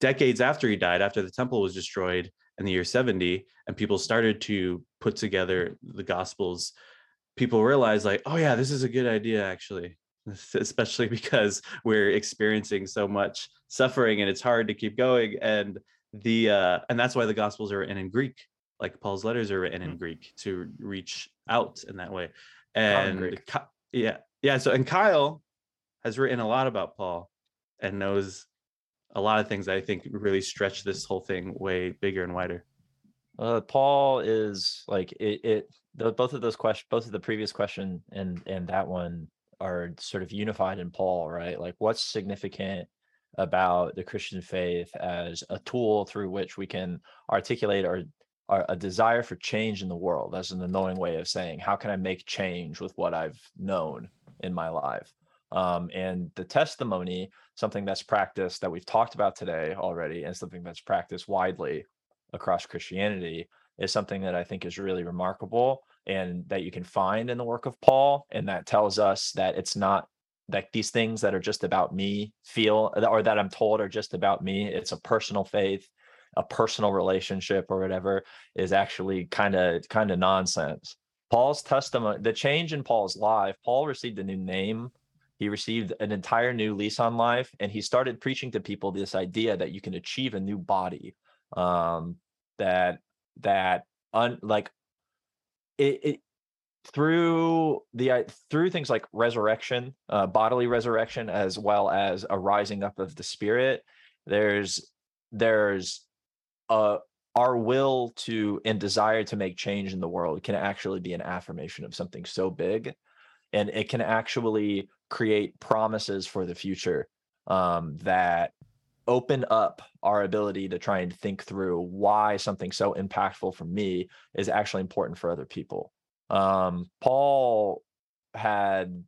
G: decades after he died, after the temple was destroyed in the year 70, and people started to put together the gospels, people realized, like, oh, yeah, this is a good idea, actually, especially because we're experiencing so much suffering and it's hard to keep going. And the uh, and that's why the gospels are written in Greek, like Paul's letters are written in Greek to reach out in that way. And. Yeah, yeah. So and Kyle has written a lot about Paul and knows a lot of things that I think really stretch this whole thing way bigger and wider.
H: Uh, Paul is like it. it the, both of those questions, both of the previous question and and that one are sort of unified in Paul, right? Like, what's significant about the Christian faith as a tool through which we can articulate our, our a desire for change in the world, as an annoying way of saying, how can I make change with what I've known in my life? Um, and the testimony, something that's practiced that we've talked about today already, and something that's practiced widely across Christianity is something that I think is really remarkable and that you can find in the work of Paul. And that tells us that it's not like these things that are just about me feel or that I'm told are just about me. It's a personal faith, a personal relationship or whatever is actually kind of kind of nonsense. Paul's testimony, the change in Paul's life, Paul received a new name. He received an entire new lease on life and he started preaching to people this idea that you can achieve a new body um that that un like it, it through the i- through things like resurrection uh bodily resurrection as well as a rising up of the spirit there's there's uh our will to and desire to make change in the world can actually be an affirmation of something so big and it can actually create promises for the future um that open up our ability to try and think through why something so impactful for me is actually important for other people. Um, Paul had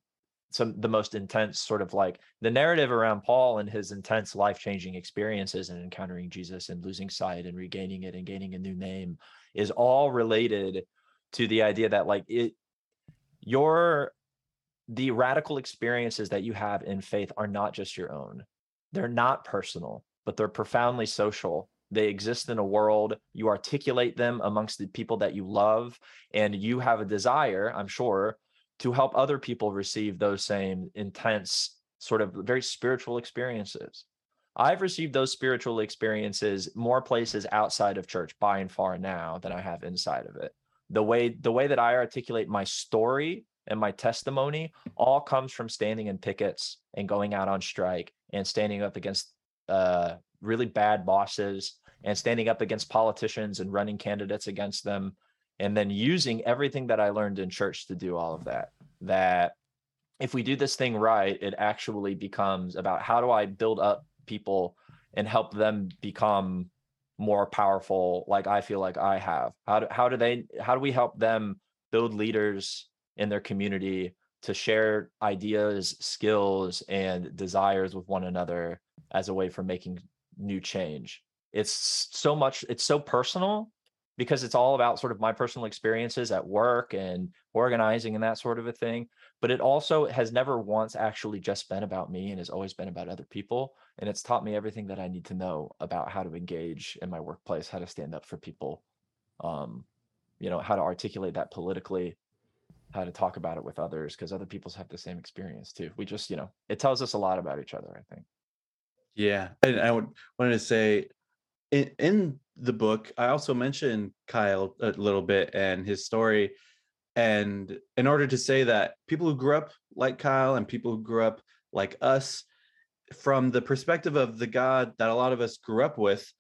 H: some the most intense sort of like the narrative around Paul and his intense life-changing experiences and encountering Jesus and losing sight and regaining it and gaining a new name is all related to the idea that like it your the radical experiences that you have in faith are not just your own they're not personal, but they're profoundly social. They exist in a world. You articulate them amongst the people that you love, and you have a desire, I'm sure, to help other people receive those same intense sort of very spiritual experiences. I've received those spiritual experiences more places outside of church by and far now than I have inside of it. The way the way that I articulate my story and my testimony all comes from standing in pickets and going out on strike and standing up against uh, really bad bosses and standing up against politicians and running candidates against them and then using everything that I learned in church to do all of that. That if we do this thing right, it actually becomes about how do I build up people and help them become more powerful like I feel like I have. How do how do they how do we help them build leaders in their community to share ideas, skills and desires with one another as a way for making new change. It's so much it's so personal because it's all about sort of my personal experiences at work and organizing and that sort of a thing. But it also has never once actually just been about me and has always been about other people. And it's taught me everything that I need to know about how to engage in my workplace, how to stand up for people, um, you know, how to articulate that politically, how to talk about it with others, because other people have the same experience too. We just, you know, it tells us a lot about each other, I think.
G: Yeah, and I wanted to say, in in the book, I also mentioned Kyle a little bit and his story. And in order to say that people who grew up like Kyle and people who grew up like us, from the perspective of the God that a lot of us grew up with,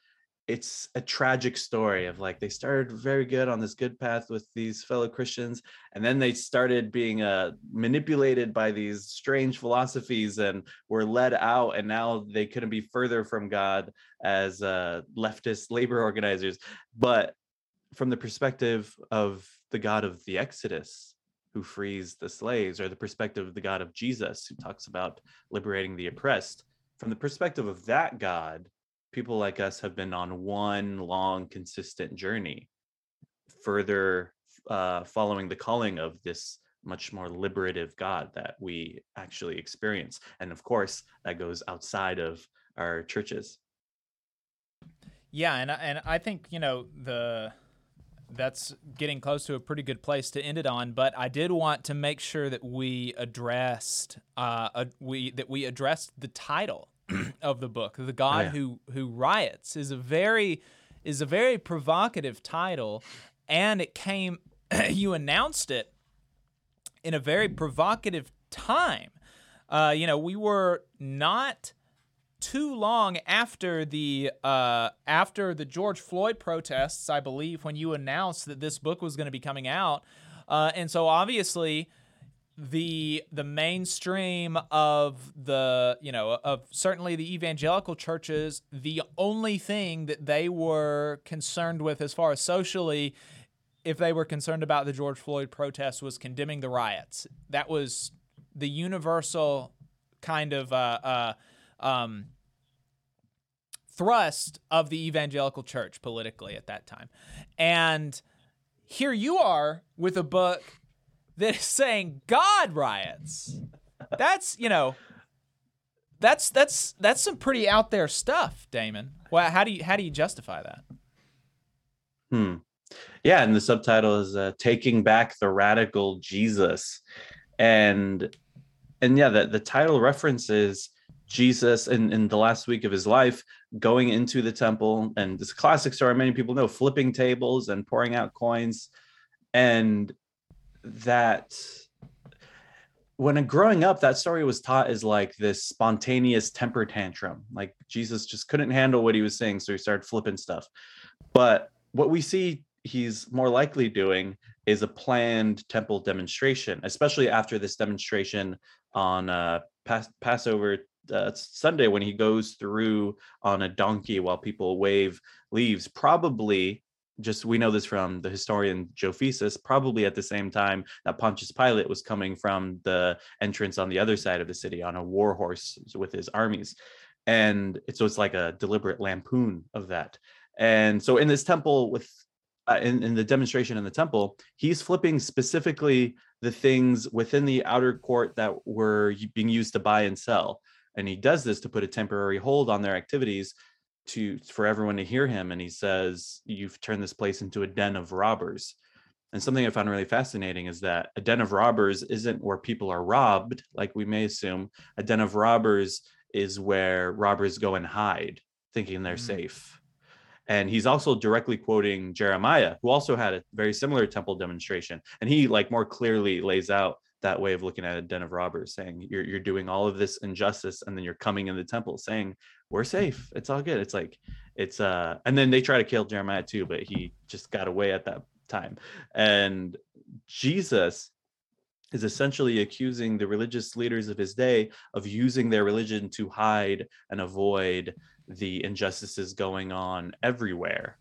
G: it's a tragic story of like they started very good on this good path with these fellow Christians, and then they started being uh, manipulated by these strange philosophies and were led out, and now they couldn't be further from God as uh, leftist labor organizers. But from the perspective of the God of the Exodus, who frees the slaves, or the perspective of the God of Jesus, who talks about liberating the oppressed, from the perspective of that God people like us have been on one long consistent journey further uh, following the calling of this much more liberative god that we actually experience and of course that goes outside of our churches
C: yeah and and I think you know the that's getting close to a pretty good place to end it on. But I did want to make sure that we addressed uh, a, we that we addressed the title of the book. The God oh, yeah. who who riots is a very is a very provocative title, and it came. you announced it in a very provocative time. Uh, you know, we were not too long after the uh, after the George Floyd protests, I believe, when you announced that this book was going to be coming out, uh, and so obviously the the mainstream of the you know of certainly the evangelical churches the only thing that they were concerned with as far as socially if they were concerned about the George Floyd protests was condemning the riots. That was the universal kind of uh, uh, um, thrust of the evangelical church politically at that time. And here you are with a book that is saying God riots. That's you know, that's that's that's some pretty out there stuff, Damon. Well, how do you how do you justify that?
G: Hmm. Yeah, and the subtitle is uh, "Taking Back the Radical Jesus," and and yeah, the the title references Jesus in in the last week of his life going into the temple, and this classic story many people know, flipping tables and pouring out coins, and that when growing up, that story was taught as like this spontaneous temper tantrum. Like Jesus just couldn't handle what he was saying, so he started flipping stuff. But what we see he's more likely doing is a planned temple demonstration, especially after this demonstration on uh, Pas- Passover uh, Sunday when he goes through on a donkey while people wave leaves. Probably just we know this from the historian Josephus, probably at the same time that Pontius Pilate was coming from the entrance on the other side of the city on a war horse with his armies. And so it's like a deliberate lampoon of that. And so in this temple with uh, in, in the demonstration in the temple, he's flipping specifically the things within the outer court that were being used to buy and sell. And he does this to put a temporary hold on their activities to for everyone to hear him and he says you've turned this place into a den of robbers And something I found really fascinating is that a den of robbers isn't where people are robbed, like we may assume. A den of robbers is where robbers go and hide, thinking they're mm. safe. And he's also directly quoting Jeremiah, who also had a very similar temple demonstration. And he like more clearly lays out that way of looking at a den of robbers, saying you're you're doing all of this injustice, and then you're coming in the temple saying, We're safe. It's all good. It's like it's uh and then they try to kill Jeremiah too, but he just got away at that time. And Jesus is essentially accusing the religious leaders of his day of using their religion to hide and avoid the injustices going on everywhere.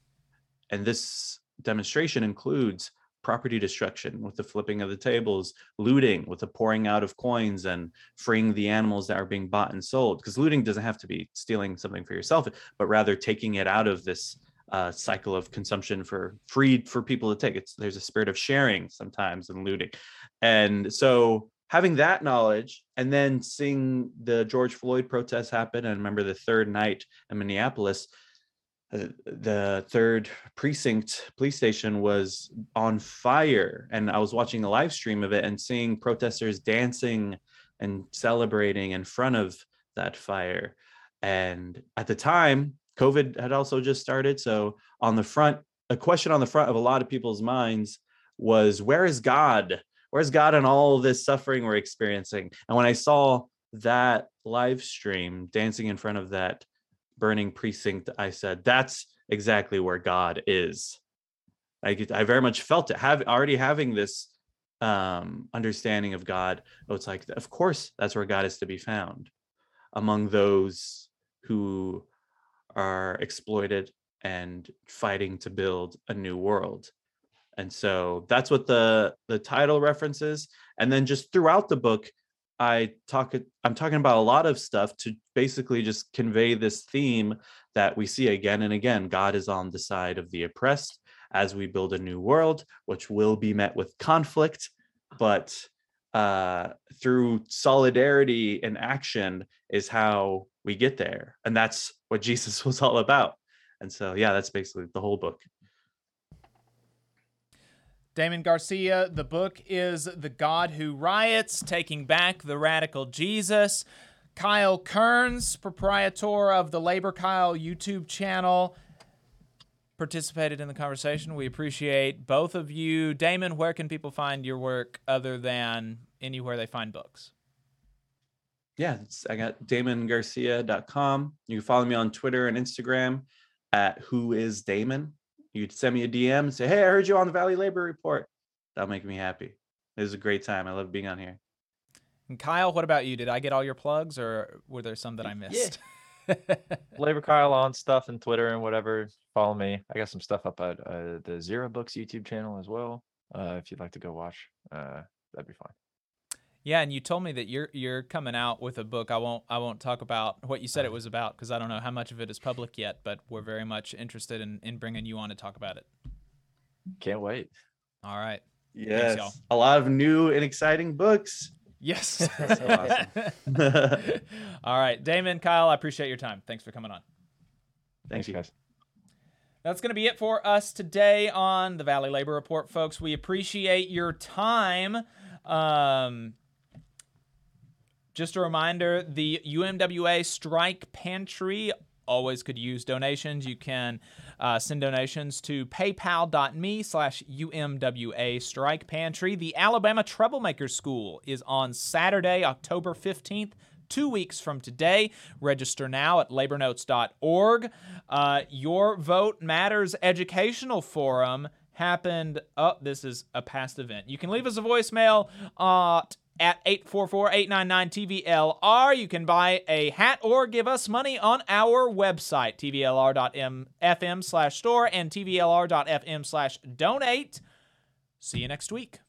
G: And this demonstration includes property destruction with the flipping of the tables, looting with the pouring out of coins and freeing the animals that are being bought and sold. Because looting doesn't have to be stealing something for yourself, but rather taking it out of this uh, cycle of consumption for free for people to take. It's there's a spirit of sharing sometimes in looting, and so having that knowledge and then seeing the George Floyd protests happen, and remember the third night in Minneapolis, Uh, the third precinct police station was on fire, and I was watching a live stream of it and seeing protesters dancing and celebrating in front of that fire. And at the time, COVID had also just started. So on the front, a question on the front of a lot of people's minds was, where is God? Where's God in all this suffering we're experiencing? And when I saw that live stream dancing in front of that burning precinct, I said, that's exactly where God is. I, get- I very much felt it. Have already having this um, understanding of God. It's like, of course, that's where God is to be found among those who are exploited and fighting to build a new world and so that's what the the title references and then just throughout the book i talk i'm talking about a lot of stuff to basically just convey this theme that we see again and again god is on the side of the oppressed as we build a new world which will be met with conflict but uh, through solidarity and action is how we get there and that's what jesus was all about and so yeah that's basically the whole book
C: Damon Garcia, the book is The God Who Riots Taking Back the Radical Jesus. Kyle Kerns, proprietor of the Labor Kyle YouTube channel, participated in the conversation. We appreciate both of you. Damon, where can people find your work other than anywhere they find books?
G: yeah, I got damongarcia.com. You can follow me on Twitter and Instagram at who is Damon. You could send me a DM and say, Hey, I heard you on the Valley Labor Report. That'll make me happy. It was a great time. I love being on here.
C: And Kyle, what about you? Did I get all your plugs or were there some that I missed? Yeah.
H: Labor Kyle on stuff and Twitter and whatever. Follow me. I got some stuff up at uh, the Zero Books YouTube channel as well. Uh, if you'd like to go watch, uh, that'd be fine.
C: Yeah, and you told me that you're you're coming out with a book. I won't I won't talk about what you said it was about because I don't know how much of it is public yet. But we're very much interested in in bringing you on to talk about it.
H: Can't wait.
C: All right.
G: Yes.
C: y'all.
G: a lot of new and exciting books.
C: Yes.
G: So awesome.
C: All right, Damon, Kyle, I appreciate your time. Thanks for coming on.
G: Thanks, you.
H: guys.
C: That's going to be it for us today on the Valley Labor Report, folks. We appreciate your time. Um, just a reminder the UMWA Strike Pantry always could use donations. You can uh, send donations to paypal.me slash UMWA Strike Pantry. The Alabama Troublemaker School is on Saturday, October 15th. Two weeks from today. Register now at labornotes.org. Uh, Your Vote Matters Educational Forum happened. Oh, this is a past event. You can leave us a voicemail at at 844-899-TVLR. You can buy a hat or give us money on our website, tvlr.fm slash store and tvlr.fm slash donate. See you next week.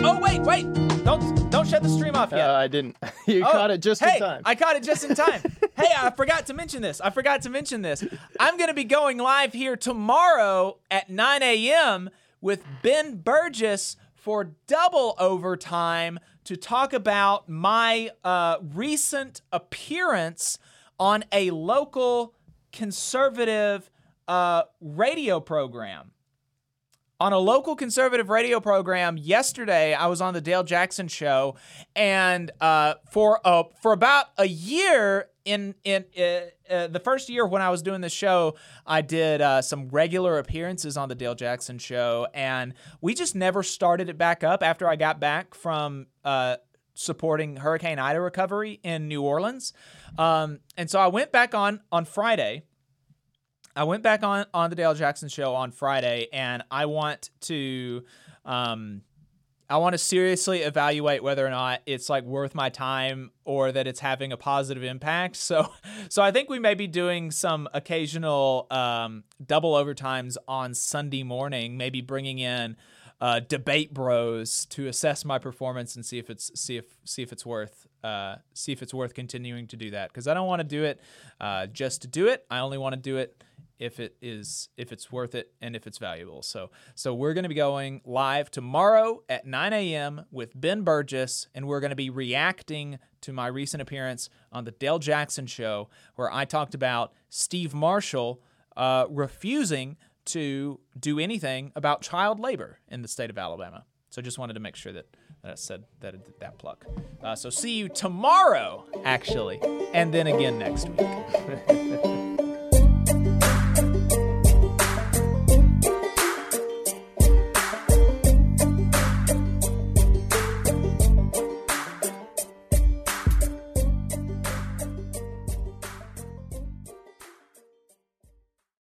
C: Oh, wait, wait. Don't don't shut the stream off yet.
F: Uh, I didn't. you
C: Oh,
F: caught it just
C: hey,
F: in time.
C: I caught it just in time. hey, I forgot to mention this. I forgot to mention this. I'm going to be going live here tomorrow at 9 a.m. with Ben Burgess for double overtime to talk about my uh, recent appearance on a local conservative uh, radio program. On a local conservative radio program yesterday, I was on the Dale Jackson show, and uh, for uh, for about a year in in uh, uh, the first year when I was doing the show, I did uh, some regular appearances on the Dale Jackson show, and we just never started it back up after I got back from uh, supporting Hurricane Ida recovery in New Orleans. Um, and so I went back on on Friday. I went back on on the Dale Jackson show on Friday, and I want to. Um, I want to seriously evaluate whether or not it's like worth my time or that it's having a positive impact. So, so I think we may be doing some occasional um, double overtimes on Sunday morning, maybe bringing in uh, debate bros to assess my performance and see if it's see if see if it's worth uh, see if it's worth continuing to do that because I don't want to do it uh, just to do it. I only want to do it if it is if it's worth it and if it's valuable. So so we're going to be going live tomorrow at 9 a.m. with Ben Burgess, and we're going to be reacting to my recent appearance on the Dale Jackson Show, where I talked about Steve Marshall uh, refusing to do anything about child labor in the state of Alabama. So just wanted to make sure that, that I said that I did that plug. Uh, so see you tomorrow, actually, and then again next week.